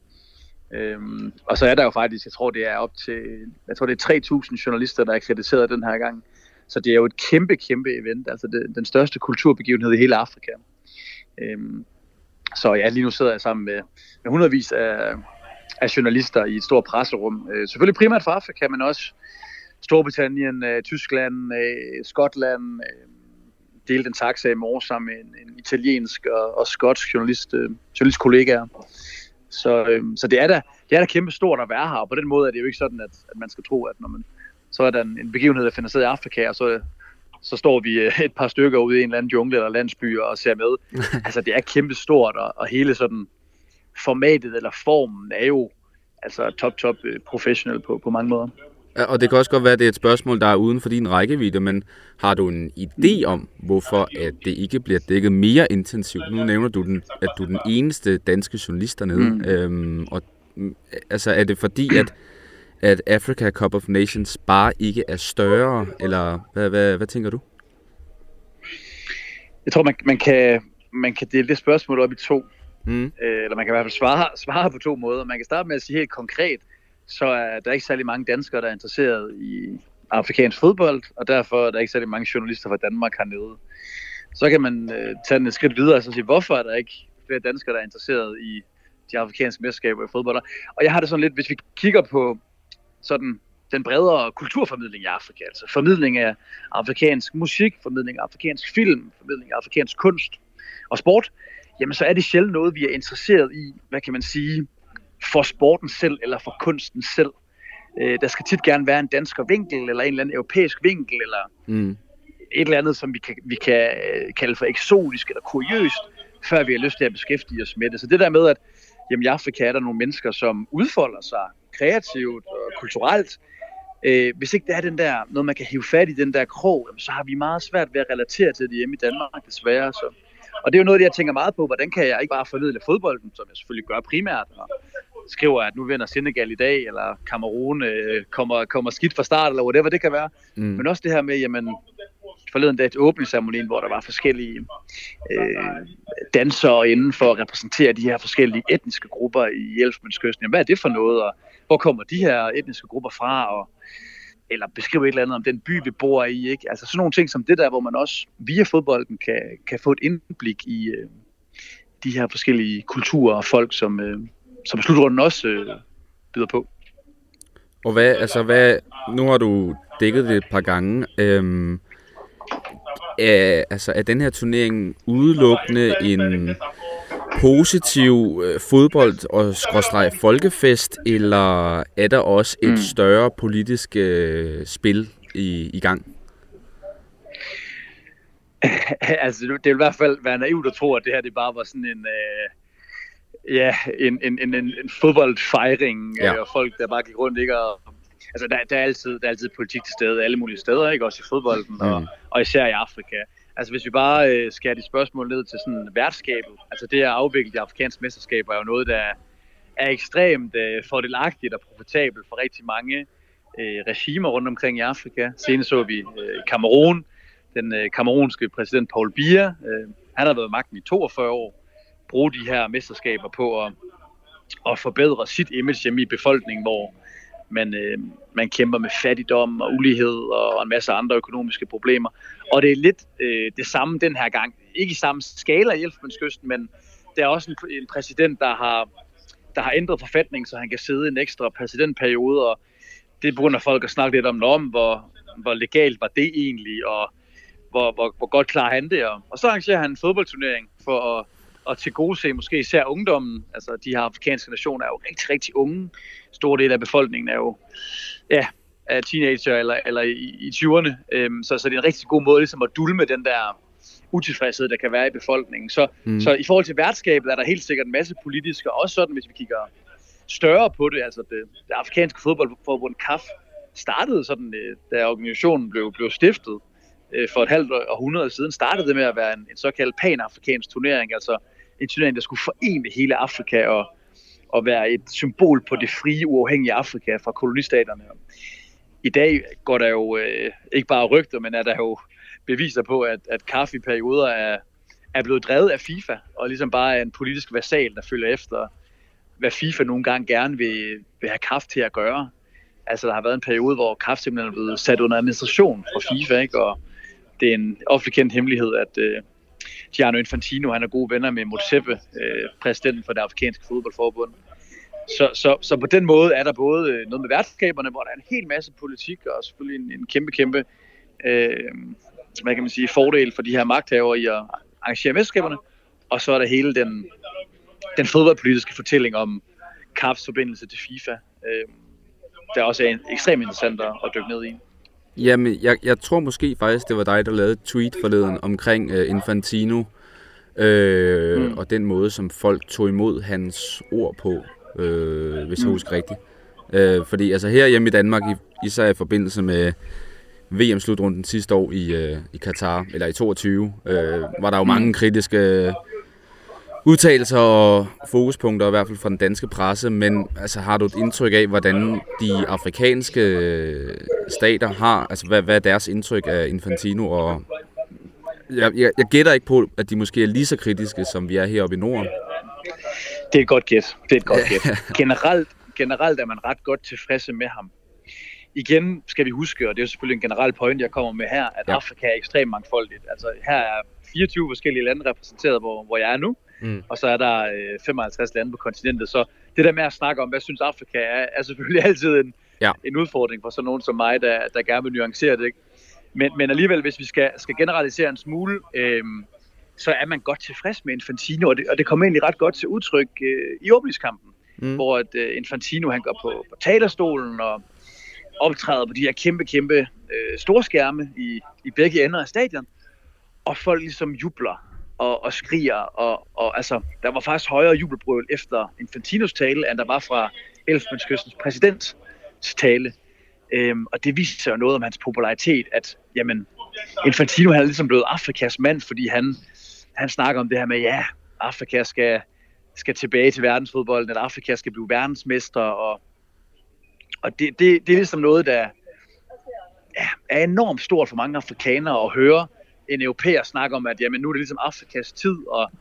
Øhm, og så er der jo faktisk, jeg tror det er op til, jeg tror det er 3.000 journalister, der er krediteret den her gang. Så det er jo et kæmpe, kæmpe event, altså det, den største kulturbegivenhed i hele Afrika. Øhm, så ja, lige nu sidder jeg sammen med, med hundredvis af, af journalister i et stort presserum. Øh, selvfølgelig primært fra Afrika, men også Storbritannien, øh, Tyskland, øh, Skotland, øh, delte en taxa i morges sammen med en, en italiensk og, og skotsk journalist, øh, journalistkollegaer. Så, øhm, så det er da, det er da kæmpe stort at være her, og på den måde er det jo ikke sådan, at, at man skal tro, at når man, så er der en, en begivenhed, der finder sted i Afrika, og så, så står vi øh, et par stykker ude i en eller anden jungle eller landsby og ser med. altså det er kæmpe stort, og, og hele sådan formatet eller formen er jo altså top, top øh, professionel på, på mange måder. Og det kan også godt være, at det er et spørgsmål, der er uden for din rækkevidde, men har du en idé om, hvorfor at det ikke bliver dækket mere intensivt? Nu nævner du, den, at du er den eneste danske journalist dernede. Mm. Øhm, og, altså, er det fordi, at, at Africa Cup of Nations bare ikke er større, eller hvad, hvad, hvad tænker du? Jeg tror, man, man, kan, man kan dele det spørgsmål op i to. Mm. Øh, eller man kan i hvert fald svare, svare på to måder. Man kan starte med at sige helt konkret, så er der ikke særlig mange danskere, der er interesseret i afrikansk fodbold, og derfor er der ikke særlig mange journalister fra Danmark hernede. Så kan man øh, tage den et skridt videre og så sige, hvorfor er der ikke flere danskere, der er interesseret i de afrikanske mesterskaber i fodbold? Og jeg har det sådan lidt, hvis vi kigger på sådan den bredere kulturformidling i Afrika, altså formidling af afrikansk musik, formidling af afrikansk film, formidling af afrikansk kunst og sport, jamen så er det sjældent noget, vi er interesseret i, hvad kan man sige, for sporten selv eller for kunsten selv. Øh, der skal tit gerne være en dansk vinkel, eller en eller anden europæisk vinkel, eller mm. et eller andet, som vi kan, vi kan øh, kalde for eksotisk eller kuriøst, før vi har lyst til at beskæftige os med det. Så det der med, at jamen, i Afrika er der nogle mennesker, som udfolder sig kreativt og kulturelt, øh, hvis ikke det er den der, noget man kan hive fat i den der krog, så har vi meget svært ved at relatere til det hjemme i Danmark, desværre. Så. Og det er jo noget, jeg tænker meget på, hvordan kan jeg ikke bare formidle fodbolden, som jeg selvfølgelig gør primært, og skriver, at nu vinder Senegal i dag, eller Cameroon øh, kommer, kommer skidt fra start, eller whatever det kan være. Mm. Men også det her med, jamen, forleden dag til åbningsceremonien, hvor der var forskellige øh, dansere inden for at repræsentere de her forskellige etniske grupper i Elfmandskysten. Hvad er det for noget, og hvor kommer de her etniske grupper fra, og eller beskrive et eller andet om den by, vi bor i. Ikke? Altså sådan nogle ting som det der, hvor man også via fodbolden kan, kan få et indblik i øh, de her forskellige kulturer og folk, som, øh, som slutrunden også øh, byder på. Og hvad, altså hvad, nu har du dækket det et par gange. Øhm, er, altså, er den her turnering udelukkende en positiv øh, fodbold- og skråstreg folkefest, eller er der også et mm. større politisk øh, spil i, i gang? altså, det vil i hvert fald være naivt at tro, at det her det bare var sådan en... Øh, ja, en, en, en, en fodboldfejring, ja. øh, og folk, der bare gik rundt, ikke? Og, altså, der, der, er altid, der er altid politik til stede, alle mulige steder, ikke? Også i fodbolden, mm. og, og især i Afrika. Altså hvis vi bare øh, skærer de spørgsmål ned til sådan værtskabet, altså det at afvikle de afrikanske mesterskaber er jo noget, der er ekstremt øh, fordelagtigt og profitabelt for rigtig mange øh, regimer rundt omkring i Afrika. Senest så vi øh, Kamerun, den øh, kamerunske præsident Paul Biya, øh, han har været magten i 42 år, bruge de her mesterskaber på at, at forbedre sit image hjemme i befolkningen, hvor man, øh, man kæmper med fattigdom og ulighed og en masse andre økonomiske problemer. Og det er lidt øh, det samme den her gang. Ikke i samme skala i Elfenbenskysten, men der er også en, en præsident, der har, der har ændret forfatningen, så han kan sidde en ekstra præsidentperiode, og det begynder folk at snakke lidt om, om hvor, hvor legalt var det egentlig, og hvor, hvor, hvor godt klarer han det. Og, og så arrangerer han en fodboldturnering for at, at til gode se måske især ungdommen. Altså de her afrikanske nationer er jo rigtig, rigtig unge. Stor del af befolkningen er jo ja, er teenager eller, eller i, i 20'erne. Øhm, så, så det er en rigtig god måde ligesom at dulme den der utilfredshed, der kan være i befolkningen. Så, mm. så i forhold til værtskabet er der helt sikkert en masse politiske, og også sådan, hvis vi kigger større på det, altså det, det afrikanske fodboldforbund CAF startede sådan, øh, da organisationen blev, blev stiftet øh, for et halvt århundrede siden, startede det med at være en, en såkaldt pan-afrikansk turnering, altså en turnering, der skulle forene hele Afrika og, og være et symbol på det frie, uafhængige Afrika fra kolonistaterne. I dag går der jo øh, ikke bare rygter, men er der jo beviser på, at, at kaffe i perioder er, er blevet drevet af FIFA, og ligesom bare er en politisk versal, der følger efter, hvad FIFA nogle gange gerne vil, vil have kraft til at gøre. Altså, der har været en periode, hvor kraft simpelthen er blevet sat under administration fra FIFA, ikke? og det er en offentlig kendt hemmelighed, at øh, Gianno Infantino han er gode venner med Motsepe, øh, præsidenten for det afrikanske fodboldforbund. Så, så, så på den måde er der både øh, noget med værtskaberne, hvor der er en hel masse politik, og selvfølgelig en, en kæmpe, kæmpe øh, hvad kan man sige, fordel for de her magthavere i at arrangere mesterskaberne, og så er der hele den, den fodboldpolitiske fortælling om CAFs forbindelse til FIFA, øh, der også er ekstremt interessant at dykke ned i. Jamen, jeg, jeg tror måske faktisk, det var dig, der lavede et tweet forleden omkring uh, Infantino, øh, mm. og den måde, som folk tog imod hans ord på, øh, hvis jeg mm. husker rigtigt. Øh, fordi altså her hjemme i Danmark, især i forbindelse med VM-slutrunden sidste år i, øh, i Katar, eller i 22, øh, var der jo mange mm. kritiske udtalelser og fokuspunkter, i hvert fald fra den danske presse, men altså, har du et indtryk af, hvordan de afrikanske stater har, altså hvad, hvad er deres indtryk af Infantino, og jeg, jeg, jeg gætter ikke på, at de måske er lige så kritiske, som vi er heroppe i Norden. Det er et godt gæt. Det er et godt gæt. Generelt, generelt er man ret godt tilfredse med ham. Igen skal vi huske, og det er selvfølgelig en generel point, jeg kommer med her, at ja. Afrika er ekstremt mangfoldigt. Altså her er 24 forskellige lande repræsenteret, hvor, hvor jeg er nu. Mm. Og så er der øh, 55 lande på kontinentet. Så det der med at snakke om, hvad synes Afrika er, er selvfølgelig altid en, ja. en udfordring for sådan nogen som mig, der, der gerne vil nuancere det. Ikke? Men, men alligevel, hvis vi skal, skal generalisere en smule, øh, så er man godt tilfreds med Infantino, og det, og det kommer egentlig ret godt til udtryk øh, i åbningskampen, mm. hvor at, øh, Infantino han går på, på talerstolen og, optræder på de her kæmpe, kæmpe øh, storskærme i, i begge ender af stadion, og folk ligesom jubler og, og skriger, og, og altså, der var faktisk højere jubelbrøl efter Infantinos tale, end der var fra Elfenbenskystens præsidents tale. Øhm, og det viser jo noget om hans popularitet, at jamen, Infantino han er ligesom blevet Afrikas mand, fordi han, han snakker om det her med, ja, Afrika skal, skal tilbage til verdensfodbolden, at Afrika skal blive verdensmester, og, og det, det, det er ligesom noget, der ja, er enormt stort for mange afrikanere at høre en europæer snakke om, at jamen, nu er det ligesom Afrikas tid, og,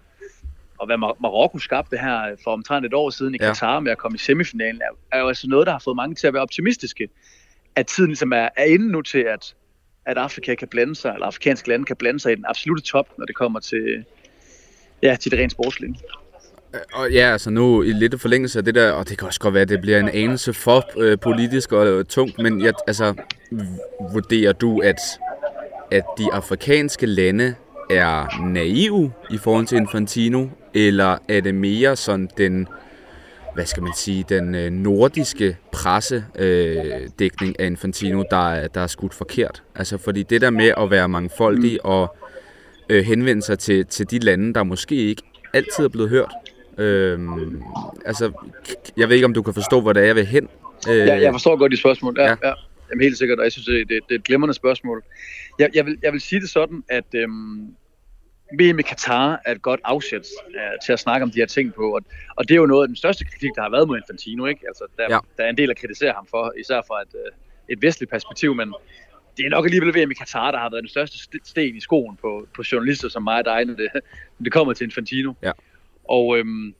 og hvad Mar- Marokko skabte her for omtrent et år siden i Katar ja. med at komme i semifinalen, er, er jo altså noget, der har fået mange til at være optimistiske. At tiden ligesom er, er inde nu til, at, at Afrika kan blande sig, eller afrikanske lande kan blande sig i den absolute top, når det kommer til, ja, til det rent sportslige. Og ja, altså nu i lidt forlængelse af det der, og det kan også godt være, at det bliver en anelse for øh, politisk og øh, tungt, men jeg, altså, vurderer du, at, at de afrikanske lande er naive i forhold til Infantino, eller er det mere sådan den, hvad skal man sige, den øh, nordiske pressedækning øh, af Infantino, der, der er skudt forkert? Altså fordi det der med at være mangfoldig mm. og øh, henvende sig til, til de lande, der måske ikke altid er blevet hørt, Øhm, altså, jeg ved ikke, om du kan forstå, hvor det er, jeg vil hen. Øh, ja, jeg forstår godt de spørgsmål. Ja, ja. ja. Jamen, helt sikkert, og jeg synes, det, det, det er et glimrende spørgsmål. Jeg, jeg, vil, jeg vil sige det sådan, at øhm, VM i Katar er et godt afsæt uh, til at snakke om de her ting på, og, og det er jo noget af den største kritik, der har været mod Infantino, ikke? Altså, der, ja. der er en del at kritisere ham for, især fra et, uh, et vestligt perspektiv, men det er nok alligevel VM i Katar, der har været den største sten i skoen på, på journalister som mig og dig, når det, når det kommer til Infantino. Ja. Og øhm,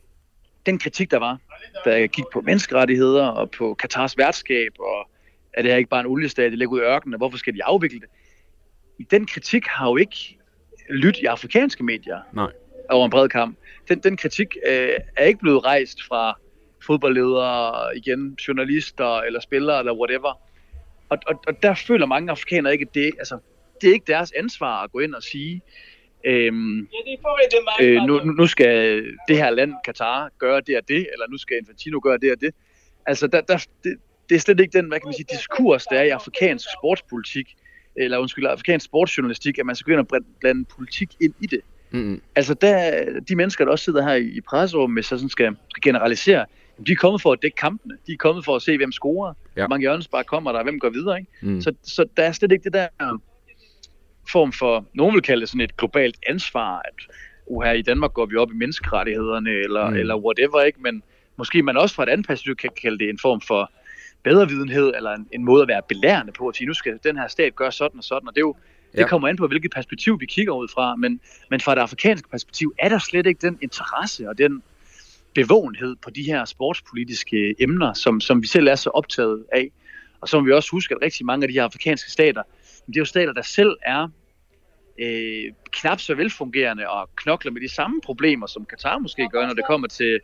den kritik, der var, jeg gik på menneskerettigheder og på Katars værtskab, og er det her ikke bare en oliestat, de ligger ud i ørkenen, hvorfor skal de afvikle det? Den kritik har jo ikke lyttet i afrikanske medier Nej. over en bred kamp. Den, den kritik øh, er ikke blevet rejst fra fodboldledere, igen, journalister eller spillere eller whatever. Og, og, og der føler mange afrikanere ikke, at det, altså, det er ikke deres ansvar at gå ind og sige, Øhm, øh, nu, nu skal det her land, Katar, gøre det og det, eller nu skal Infantino gøre det og det. Altså, der, der, det, det er slet ikke den, hvad kan man sige, diskurs, der er i afrikansk sportspolitik, eller undskyld, afrikansk sportsjournalistik, at man skal gå ind og blande politik ind i det. Mm-hmm. Altså, der, de mennesker, der også sidder her i presserummet, så sådan skal, skal generalisere, de er kommet for at dække kampene. De er kommet for at se, hvem scorer. Ja. Hvor mange hjørnespark kommer der, og hvem går videre. Ikke? Mm. Så, så der er slet ikke det der form for, nogen vil kalde det sådan et globalt ansvar, at uh, her i Danmark går vi op i menneskerettighederne, eller, mm. eller whatever, ikke? Men måske man også fra et andet perspektiv kan kalde det en form for bedre videnhed, eller en, en måde at være belærende på, at sige, nu skal den her stat gøre sådan og sådan, og det er jo, Ja. Det kommer an på, hvilket perspektiv vi kigger ud fra, men, men fra det afrikanske perspektiv er der slet ikke den interesse og den bevågenhed på de her sportspolitiske emner, som, som vi selv er så optaget af. Og som vi også husker, at rigtig mange af de her afrikanske stater, det er jo stater, der selv er øh, knap så velfungerende og knokler med de samme problemer, som Katar måske gør, når det kommer til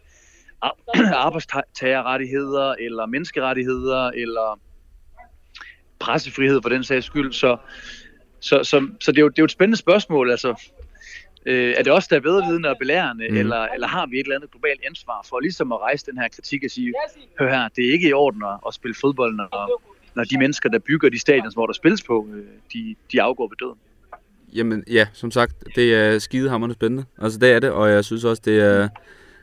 arbejdstagerrettigheder, eller menneskerettigheder, eller pressefrihed for den sags skyld. Så, så, så, så det, er jo, det er jo et spændende spørgsmål. Altså, øh, er det også der er bedre vidende og belærende, mm. eller, eller har vi et eller andet globalt ansvar for ligesom at rejse den her kritik og sige, hør her, det er ikke i orden at spille fodbold, når, når de mennesker, der bygger de stadions, hvor der spilles på, øh, de, de afgår ved døden. Jamen ja, som sagt, det er skidehammerende spændende. Altså det er det, og jeg synes også, det er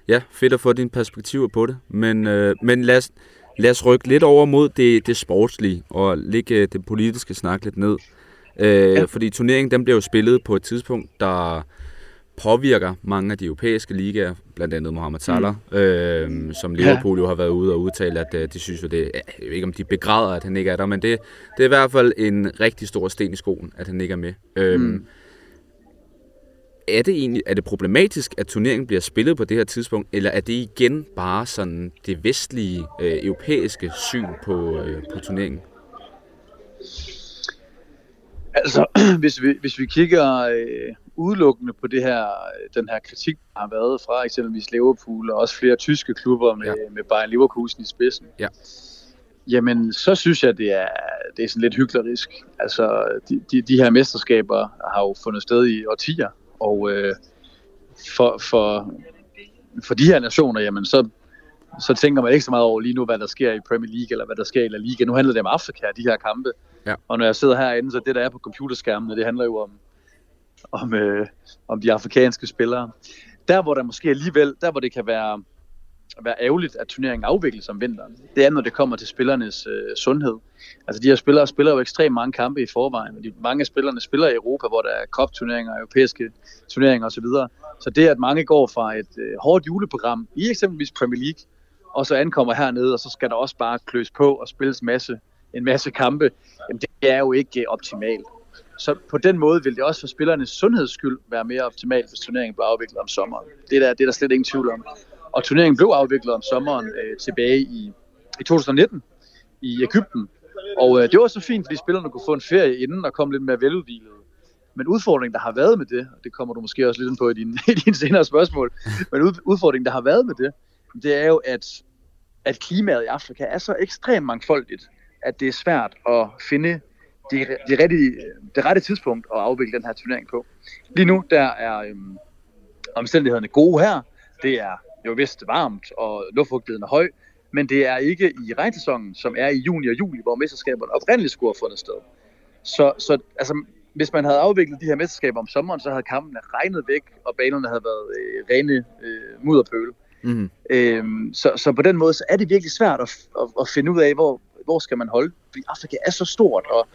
ja, fedt at få dine perspektiver på det. Men, øh, men lad, os, lad os rykke lidt over mod det, det sportslige, og lægge det politiske snak lidt ned. Øh, ja. Fordi turneringen den bliver jo spillet på et tidspunkt, der påvirker mange af de europæiske ligaer, blandt andet Mohamed Salah, mm. øh, som Liverpool jo har været ude og udtale, at øh, de synes jo, det, jeg ved ikke om de begræder, at han ikke er der, men det, det er i hvert fald en rigtig stor sten i skoen, at han ikke er med. Øh, mm. Er det egentlig er det problematisk, at turneringen bliver spillet på det her tidspunkt, eller er det igen bare sådan det vestlige, øh, europæiske syn på, øh, på turneringen? Altså, hvis vi, hvis vi kigger øh, udelukkende på det her, den her kritik, der har været fra eksempelvis Liverpool og også flere tyske klubber med, ja. med Bayern Leverkusen i spidsen. Ja. Jamen, så synes jeg, det er, det er sådan lidt hyklerisk. Altså, de, de, de her mesterskaber har jo fundet sted i årtier, og øh, for, for, for de her nationer, jamen, så så tænker man ikke så meget over lige nu, hvad der sker i Premier League, eller hvad der sker i La Liga. Nu handler det om Afrika, de her kampe. Ja. Og når jeg sidder herinde, så det, der er på computerskærmene, det handler jo om, om, øh, om de afrikanske spillere. Der, hvor der måske alligevel, der hvor det kan være, være ærgerligt, at turneringen afvikles om vinteren, det er, når det kommer til spillernes øh, sundhed. Altså de her spillere spiller jo ekstremt mange kampe i forvejen, og de, mange af spillerne spiller i Europa, hvor der er kopturneringer, europæiske turneringer osv. Så det, at mange går fra et øh, hårdt juleprogram i eksempelvis Premier League, og så ankommer hernede, og så skal der også bare kløs på og spilles masse, en masse kampe, jamen det er jo ikke øh, optimalt. Så på den måde vil det også for spillernes sundheds skyld være mere optimalt, hvis turneringen blev afviklet om sommeren. Det er der, det er der slet ingen tvivl om. Og turneringen blev afviklet om sommeren øh, tilbage i, i 2019 i Ægypten. Og øh, det var så fint, fordi spillerne kunne få en ferie inden og komme lidt mere veludvilet. Men udfordringen, der har været med det, og det kommer du måske også lidt ind på i din, i din senere spørgsmål, men udfordringen, der har været med det, det er jo, at, at klimaet i Afrika er så ekstremt mangfoldigt, at det er svært at finde det, det, rette, det rette tidspunkt at afvikle den her turnering på. Lige nu, der er øhm, omstændighederne gode her. Det er jo vist varmt, og luftfugtigheden er høj, men det er ikke i regnsæsonen, som er i juni og juli, hvor mesterskaberne oprindeligt skulle have fundet sted. Så, så altså, hvis man havde afviklet de her mesterskaber om sommeren, så havde kampene regnet væk, og banerne havde været øh, rene øh, mudderpøl. Mm-hmm. Øhm, så, så på den måde, så er det virkelig svært at, at, at finde ud af, hvor, hvor skal man holde. Fordi Afrika er så stort, og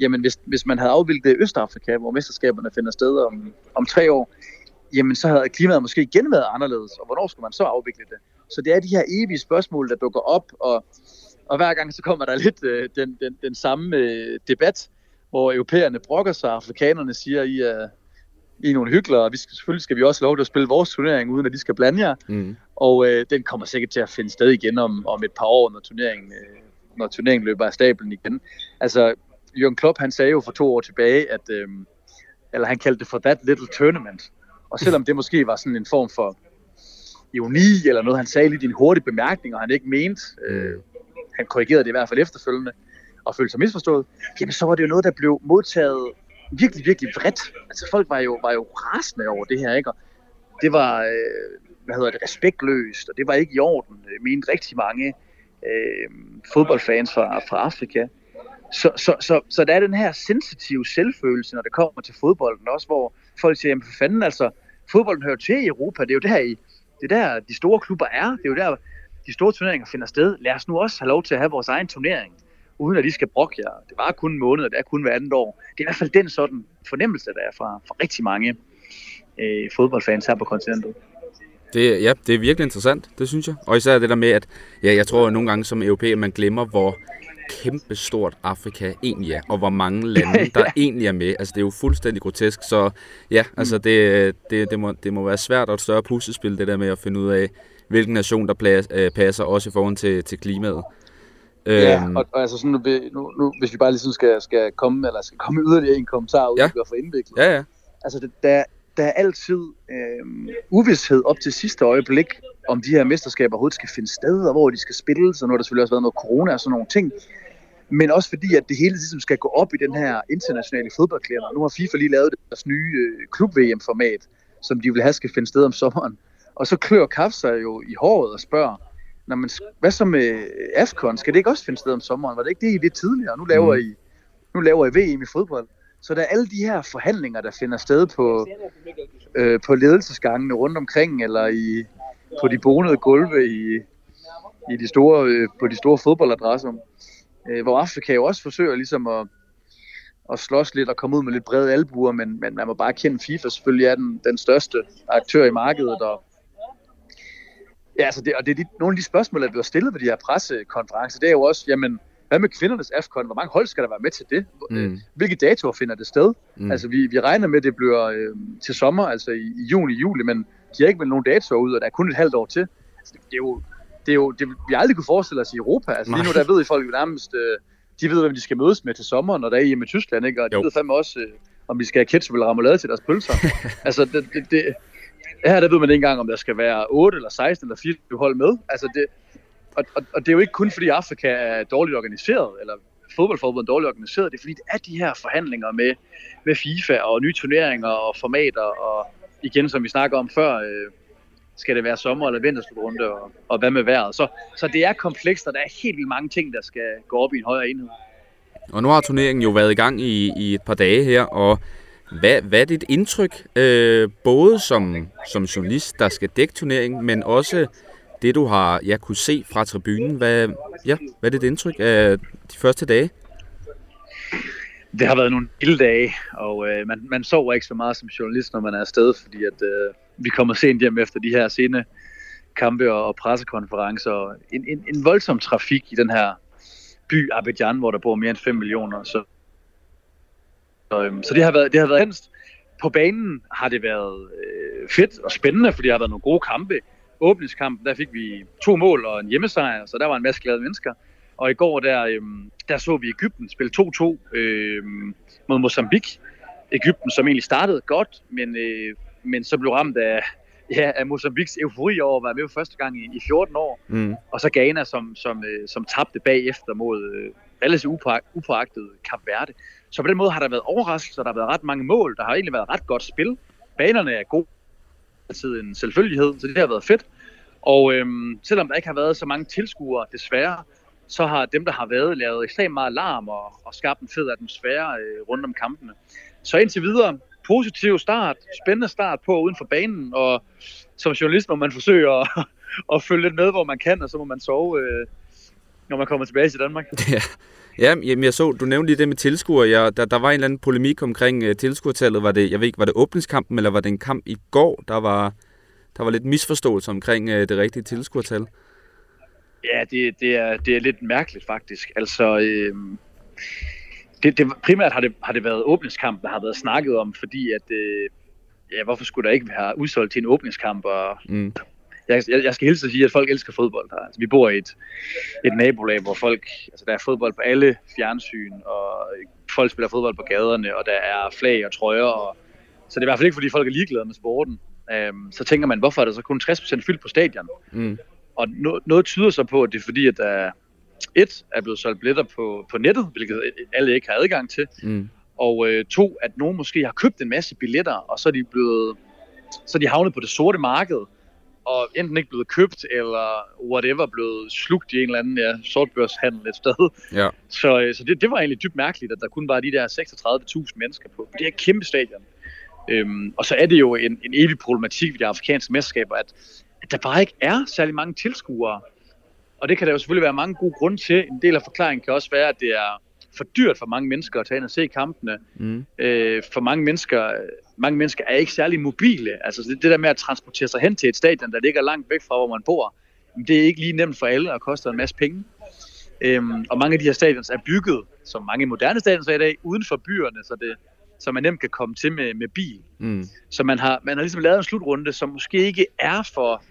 jamen, hvis, hvis man havde afviklet Østafrika, hvor mesterskaberne finder sted om, om tre år, jamen så havde klimaet måske igen været anderledes, og hvornår skulle man så afvikle det? Så det er de her evige spørgsmål, der dukker op, og, og hver gang så kommer der lidt øh, den, den, den samme øh, debat, hvor europæerne brokker sig, og afrikanerne siger, I er, I er nogle hyggelere, og vi skal, selvfølgelig skal vi også lov til at spille vores turnering, uden at de skal blande jer. Mm. Og øh, den kommer sikkert til at finde sted igen om, om et par år, når turneringen, øh, når turneringen løber af stablen igen. Altså, Jørgen Klopp, han sagde jo for to år tilbage, at, øh, eller han kaldte det for that little tournament. Og selvom det måske var sådan en form for ironi, eller noget, han sagde lidt i en hurtig bemærkning, og han ikke mente, øh, han korrigerede det i hvert fald efterfølgende, og følte sig misforstået, jamen så var det jo noget, der blev modtaget virkelig, virkelig vredt. Altså folk var jo, var jo rasende over det her, ikke? Og det var, øh, hvad hedder det, respektløst, og det var ikke i orden, øh, mente rigtig mange øh, fodboldfans fra, fra Afrika. Så, så, så, så der er den her sensitive selvfølelse, når det kommer til fodbolden også, hvor folk siger, jamen for fanden altså, fodbolden hører til i Europa, det er jo der, i, det er der de store klubber er, det er jo der, de store turneringer finder sted. Lad os nu også have lov til at have vores egen turnering, uden at de skal brokke jer. Det var kun en måned, og det er kun hver andet år. Det er i hvert fald den sådan fornemmelse, der er fra, fra rigtig mange øh, fodboldfans her på kontinentet. Det, ja, det er virkelig interessant, det synes jeg. Og især det der med, at ja, jeg tror at nogle gange som europæer, man glemmer, hvor kæmpe stort Afrika egentlig er, og hvor mange lande, der egentlig er med. Altså, det er jo fuldstændig grotesk, så ja, altså, det, det, det, må, det må være svært og et større puslespil, det der med at finde ud af, hvilken nation, der plads, øh, passer, også i forhold til, til klimaet. Ja, og, og altså sådan, nu, nu, hvis vi bare lige skal, skal komme, eller skal komme yderligere en kommentar ud, Ja. ja. for indviklet. Ja, ja. Altså, det, der, der er altid øh, uvidshed op til sidste øjeblik, om de her mesterskaber overhovedet skal finde sted, og hvor de skal spilles, og nu har der selvfølgelig også været noget corona og sådan nogle ting. Men også fordi, at det hele ligesom skal gå op i den her internationale fodboldklæder. Nu har FIFA lige lavet deres nye øh, klub-VM-format, som de vil have skal finde sted om sommeren. Og så klør Kaf sig jo i håret og spørger, Nå, men hvad så med AFCON? Skal det ikke også finde sted om sommeren? Var det ikke det, I lidt tidligere? Nu laver, I, nu laver I VM i fodbold. Så der er alle de her forhandlinger, der finder sted på, øh, på ledelsesgangene rundt omkring, eller i, på de bonede gulve i, i de store, øh, på de store fodboldadresser. Øh, hvor Afrika jo også forsøger ligesom at, at slås lidt og komme ud med lidt brede albuer, men, men man må bare kende FIFA selvfølgelig er den, den største aktør i markedet, og Ja, altså det, og det er de, nogle af de spørgsmål, der bliver stillet ved de her pressekonferencer, det er jo også, jamen, hvad med kvindernes AFCON? Hvor mange hold skal der være med til det? Mm. Hvilke datoer finder det sted? Mm. Altså, vi, vi regner med, at det bliver øh, til sommer, altså i, i juni, juli, men de har ikke meldt nogen datoer ud, og der er kun et halvt år til. Altså, det, er jo, det er jo, det, vi aldrig kunne forestille os i Europa. Altså, lige nu der ved I folk nærmest, øh, de ved, hvem de skal mødes med til sommer, når der er hjemme i Tyskland, ikke? Og de Jo. ved fandme også, øh, om de skal have ketchup eller remoulade til deres pølser. altså, det, det, det, her der ved man ikke engang, om der skal være 8 eller 16 eller 24 hold med. Altså det, og, og, og det er jo ikke kun fordi Afrika er dårligt organiseret, eller fodboldforbundet er dårligt organiseret, det er fordi, det er de her forhandlinger med, med FIFA og nye turneringer og formater, og igen, som vi snakker om før, øh, skal det være sommer- eller vinterslutrunde, og, og hvad med vejret. Så, så det er komplekst, og der er helt vildt mange ting, der skal gå op i en højere enhed. Og nu har turneringen jo været i gang i, i et par dage her, og hvad, hvad er dit indtryk, øh, både som, som journalist, der skal dække turneringen, men også det, du har ja, kunne se fra tribunen? Hvad, ja, hvad er dit indtryk af de første dage? Det har været nogle vilde dage, og øh, man, man sover ikke så meget som journalist, når man er afsted, fordi at, øh, vi kommer sent hjem efter de her sene kampe og, og pressekonferencer. En, en, en voldsom trafik i den her by Abidjan, hvor der bor mere end 5 millioner. Så, så, øh, så det har været det har været hensigt. På banen har det været øh, fedt og spændende, fordi der har været nogle gode kampe. Åbningskampen, der fik vi to mål og en hjemmesejr, så der var en masse glade mennesker. Og i går, der, øhm, der så vi Ægypten spille 2-2 øhm, mod Mozambique. Ægypten, som egentlig startede godt, men, øh, men så blev ramt af, ja, af Mozambiques eufori over at være med for første gang i, i 14 år. Mm. Og så Ghana, som, som, øh, som tabte bagefter mod øh, relativt upåagtet Kap Verde. Så på den måde har der været overraskelser, der har været ret mange mål, der har egentlig været ret godt spil. Banerne er gode, altid en selvfølgelighed, så det har været fedt. Og øhm, selvom der ikke har været så mange tilskuere, desværre, så har dem, der har været, lavet ekstremt meget larm og, og skabt en fed atmosfære øh, rundt om kampene. Så indtil videre, positiv start, spændende start på uden for banen, og som journalist må man forsøge at, at følge lidt med, hvor man kan, og så må man sove, øh, når man kommer tilbage til Danmark. Ja. Ja, jamen jeg så, du nævnte lige det med tilskuer. Ja, der, der var en eller anden polemik omkring uh, tilskuertallet. Var det, jeg ved ikke, var det åbningskampen, eller var det en kamp i går, der var, der var lidt misforståelse omkring uh, det rigtige tilskuertal? Ja, det, det, er, det er lidt mærkeligt faktisk. Altså, øh, det, det, primært har det, har det været åbningskamp, der har været snakket om, fordi at, øh, ja, hvorfor skulle der ikke være udsolgt til en åbningskamp? Og Mm. Jeg, jeg, jeg skal hilse at sige, at folk elsker fodbold her. Altså, vi bor i et, et nabolag, hvor folk, altså, der er fodbold på alle fjernsyn, og folk spiller fodbold på gaderne, og der er flag og trøjer. Og, så det er i hvert fald ikke, fordi folk er ligeglade med sporten. Um, så tænker man, hvorfor er der så kun 60% fyldt på stadion? Mm. Og no, noget tyder så på, at det er fordi, at der et er blevet solgt billetter på, på nettet, hvilket alle ikke har adgang til. Mm. Og øh, to, at nogen måske har købt en masse billetter, og så er de blevet så er de havnet på det sorte marked, og enten ikke blevet købt, eller whatever, blevet slugt i en eller anden ja, sortbørshandel et sted. Ja. Så, øh, så det, det var egentlig dybt mærkeligt, at der kun var de der 36.000 mennesker på, på det her kæmpe stadion. Øhm, og så er det jo en, en evig problematik ved de afrikanske mesterskaber, at, at der bare ikke er særlig mange tilskuere. Og det kan der jo selvfølgelig være mange gode grunde til. En del af forklaringen kan også være, at det er for dyrt for mange mennesker at tage ind og se kampene. Mm. Øh, for mange mennesker, mange mennesker er ikke særlig mobile. Altså det, det der med at transportere sig hen til et stadion, der ligger langt væk fra, hvor man bor, det er ikke lige nemt for alle og koster en masse penge. Øhm, og mange af de her stadions er bygget, som mange moderne stadions er i dag, uden for byerne, så, det, så man nemt kan komme til med, med bil. Mm. Så man har, man har ligesom lavet en slutrunde, som måske ikke er for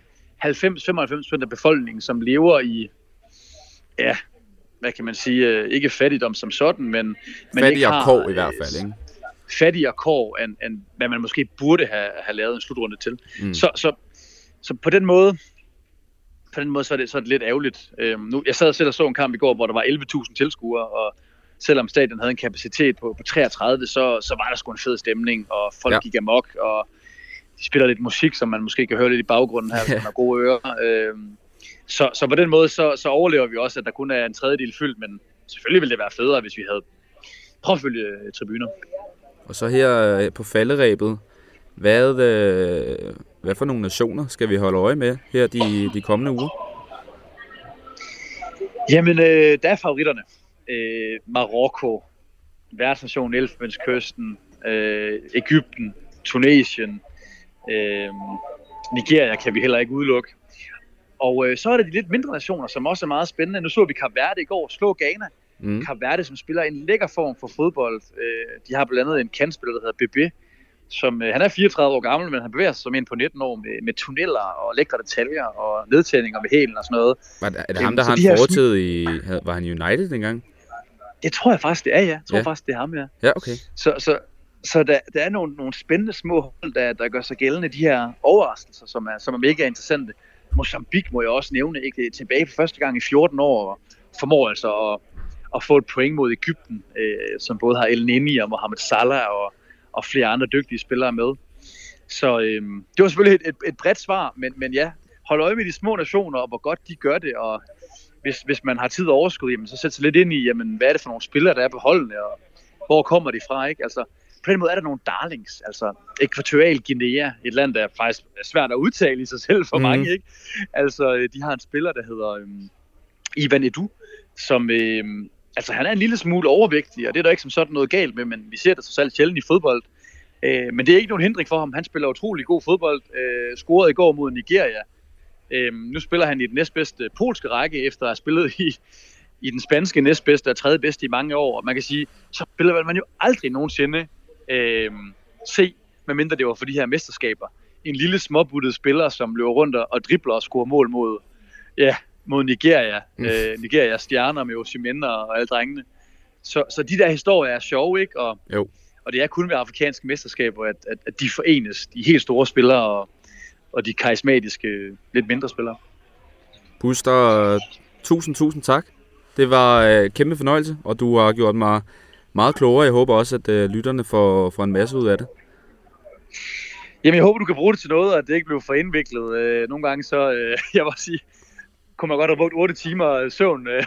90-95% af befolkningen, som lever i, ja, hvad kan man sige, øh, ikke fattigdom som sådan, men... men Fattig ikke og har, kår i øh, hvert fald, ikke? Fattigere kår, end, end hvad man måske burde have, have lavet en slutrunde til. Mm. Så, så, så på den måde, på den måde så er det, så er det lidt ærgerligt. Øhm, nu, jeg sad selv og så en kamp i går, hvor der var 11.000 tilskuere, og selvom stadion havde en kapacitet på, på 33, så, så var der sgu en fed stemning, og folk Ja. gik amok, og de spiller lidt musik, som man måske kan høre lidt i baggrunden her, hvis man har gode ører. Øhm, så, så på den måde, så, så overlever vi også, at der kun er en tredjedel fyldt, men selvfølgelig ville det være federe, hvis vi havde påfølgende tribuner. Og så her øh, på falderæbet, hvad, øh, hvad for nogle nationer skal vi holde øje med her de, de kommende uger? Jamen, øh, der er favoritterne. Øh, Marokko, værtsnation Elfenbenskysten, øh, Ægypten, Tunesien, øh, Nigeria kan vi heller ikke udelukke. Og øh, så er der de lidt mindre nationer, som også er meget spændende. Nu så vi Kap Verde i går slå Ghana. Mm. Kap Verde, som spiller en lækker form for fodbold. Øh, de har blandt andet en kandspiller, der hedder Bebe, som, øh, han er 34 år gammel, men han bevæger sig som en på 19 år med, med tunneller og lækre detaljer og nedtændinger med hælen og sådan noget. Var det, er det Øhm, ham, der så har en fortid i... Var han United dengang? Det tror jeg faktisk, det er, ja. Jeg tror Ja. ja. faktisk, det er ham, ja. Ja, okay. Så, så, så der, der er nogle, nogle spændende små hold, der, der gør sig gældende, de her overraskelser, som er, som er mega interessante. Mozambique må jeg også nævne, ikke? Det er tilbage for første gang i 14 år, og formår altså at, at få et point mod Ægypten, øh, som både har El Neni og Mohamed Salah og, og flere andre dygtige spillere med. Så øh, det var selvfølgelig et, et, et bredt svar, men, men ja, hold øje med de små nationer, og hvor godt de gør det, og hvis, hvis man har tid og overskud, jamen, så sæt sig lidt ind i, jamen, hvad er det for nogle spillere, der er på holdene, og hvor kommer de fra, ikke? Altså, på den måde er der nogle darlings, altså Ekvatorial Guinea, et land, der er faktisk svært at udtale i sig selv for mm. mange, ikke? Altså, de har en spiller, der hedder øhm, Ivan Edu, som, øhm, altså han er en lille smule overvægtig, og det er der ikke som sådan noget galt med, men vi ser det så selv sjældent i fodbold. Øh, men det er ikke nogen hindring for ham. Han spiller utrolig god fodbold. Øh, scorede i går mod Nigeria. Øh, nu spiller han i den næstbedste polske række, efter at have spillet i, i den spanske næstbedste og tredje bedste i mange år. Og man kan sige, så spiller man jo aldrig nogensinde øh, se, medmindre det var for de her mesterskaber, en lille småbuttet spiller, som løber rundt og dribler og scorer mål mod, ja, mod Nigeria. Mm. Øh, Nigeria stjerner med Osimhen og alle drengene. Så, så de der historier er sjove, ikke? Og, jo. og det er kun ved afrikanske mesterskaber, at, at, at de forenes, de helt store spillere og, og de karismatiske, lidt mindre spillere. Buster, tusind, tusind tak. Det var øh, kæmpe fornøjelse, og du har gjort mig meget klogere. Jeg håber også, at øh, lytterne får, får en masse ud af det. Jamen, jeg håber, du kan bruge det til noget, og at det ikke bliver for indviklet. Øh, nogle gange så, øh, jeg vil sige, kunne man godt have brugt 8 timer søvn, øh,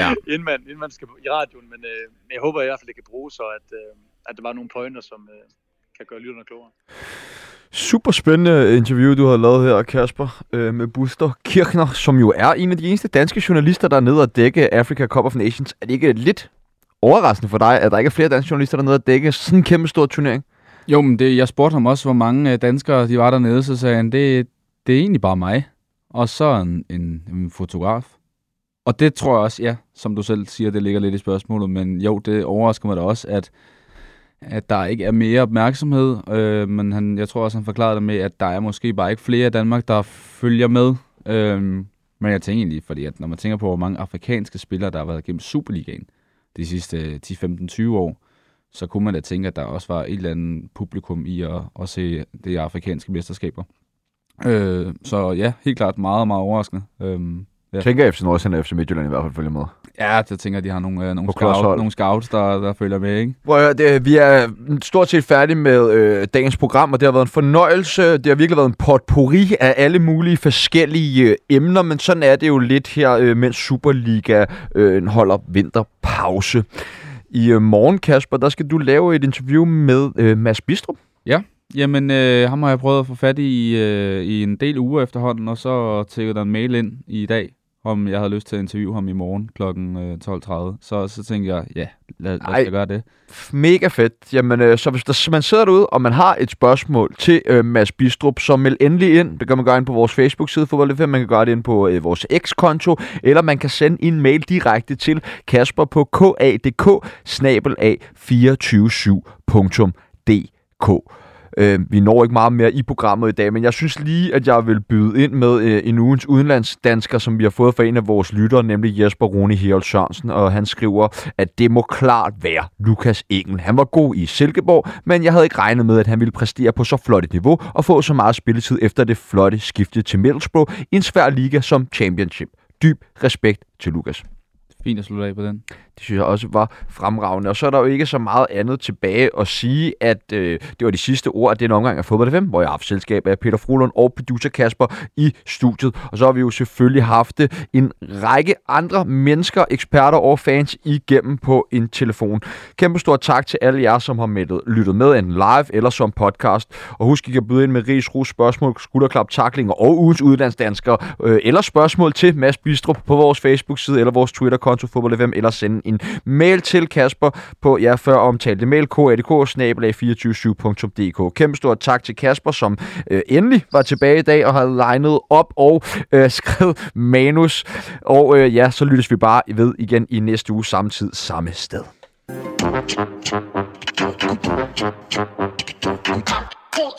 ja. inden, man, inden man skal i radioen, men øh, jeg håber i hvert fald, det kan bruges, så at, øh, at der var nogle pointer, som øh, kan gøre lytterne klogere. Super spændende interview, du har lavet her, Kasper, øh, med Buster Kirchner, som jo er en af de eneste danske journalister, der er nede og dække Africa Cup of Nations. Er det ikke lidt overraskende for dig, at der ikke er flere danske journalister dernede og dække sådan en kæmpe stor turnering? Jo, men det, jeg spurgte ham også, hvor mange øh, danskere de var dernede, så sagde han, det, det er egentlig bare mig, og så en, en, en fotograf. Og det tror jeg også, ja, som du selv siger, det ligger lidt i spørgsmålet, men jo, det overrasker mig da også, at, at der ikke er mere opmærksomhed, øh, men han, jeg tror også, han forklarede det med, at der er måske bare ikke flere i Danmark, der følger med. Øh, men jeg tænker egentlig, fordi at når man tænker på, hvor mange afrikanske spillere, der har været gennem Superligaen de sidste 10-15-20 år, så kunne man da tænke, at der også var et eller andet publikum i at, at se det afrikanske mesterskaber. Øh, så ja, helt klart meget, meget overraskende. Øh, Ja. Tænker FC Nordsjælland og FC Midtjylland i hvert fald følger med. Ja, det tænker de har nogle, øh, nogle, scout, nogle scouts, der, der følger med, ikke? Prøv det, vi er stort set færdige med øh, dagens program, og det har været en fornøjelse. Det har virkelig været en potpourri af alle mulige forskellige øh, emner, men sådan er det jo lidt her, øh, mens Superliga øh, holder vinterpause. I øh, morgen, Kasper, der skal du lave et interview med øh, Mads Bistrup. Ja, Jamen, øh, ham har jeg prøvet at få fat i øh, i en del uger efterhånden, og så tækkede der en mail ind i dag, om jeg havde lyst til at interviewe ham i morgen kl. 12.30. Så, så tænkte jeg, ja, lad, lad os gøre det. Mega fedt. Jamen, øh, så hvis der, man sidder derude, og man har et spørgsmål til øh, Mads Bistrup, så meld endelig ind. Det kan man gøre ind på vores Facebook-side, Fodbold Man kan gøre det ind på øh, vores X-konto, eller man kan sende en mail direkte til Kasper på kadk 247dk Øh, vi når ikke meget mere i programmet i dag, men jeg synes lige, at jeg vil byde ind med øh, en ugens udenlandsdansker, som vi har fået fra en af vores lyttere, nemlig Jesper Rune Herold Sørensen, og han skriver, at det må klart være Lukas Engel. Han var god i Silkeborg, men jeg havde ikke regnet med, at han ville præstere på så flot et niveau og få så meget spilletid efter det flotte skifte til Middlesbrough i en svær liga som Championship. Dyb respekt til Lukas. Fint at slutte af på den. Det synes jeg også var fremragende. Og så er der jo ikke så meget andet tilbage at sige, at øh, det var de sidste ord af den omgang af Fodbold FM, hvor jeg har haft selskab af Peter Frolund og producer Kasper i studiet. Og så har vi jo selvfølgelig haft øh, en række andre mennesker, eksperter og fans igennem på en telefon. Kæmpe stor tak til alle jer, som har med, lyttet med en live eller som podcast. Og husk, I kan byde ind med ris, rus, spørgsmål, skulderklap, taklinger og ugens udlandsdanskere. Øh, eller spørgsmål til Mads Bistrup på vores Facebook-side eller vores Twitter-konto Fodbold FM, eller sende en mail til Kasper på ja, før omtalte mail kadk-247.dk. Kæmpe stort tak til Kasper, som øh, endelig var tilbage i dag og har legnet op og øh, skrevet manus. Og øh, ja, så lyttes vi bare ved igen i næste uge samme tid, samme sted. Cool,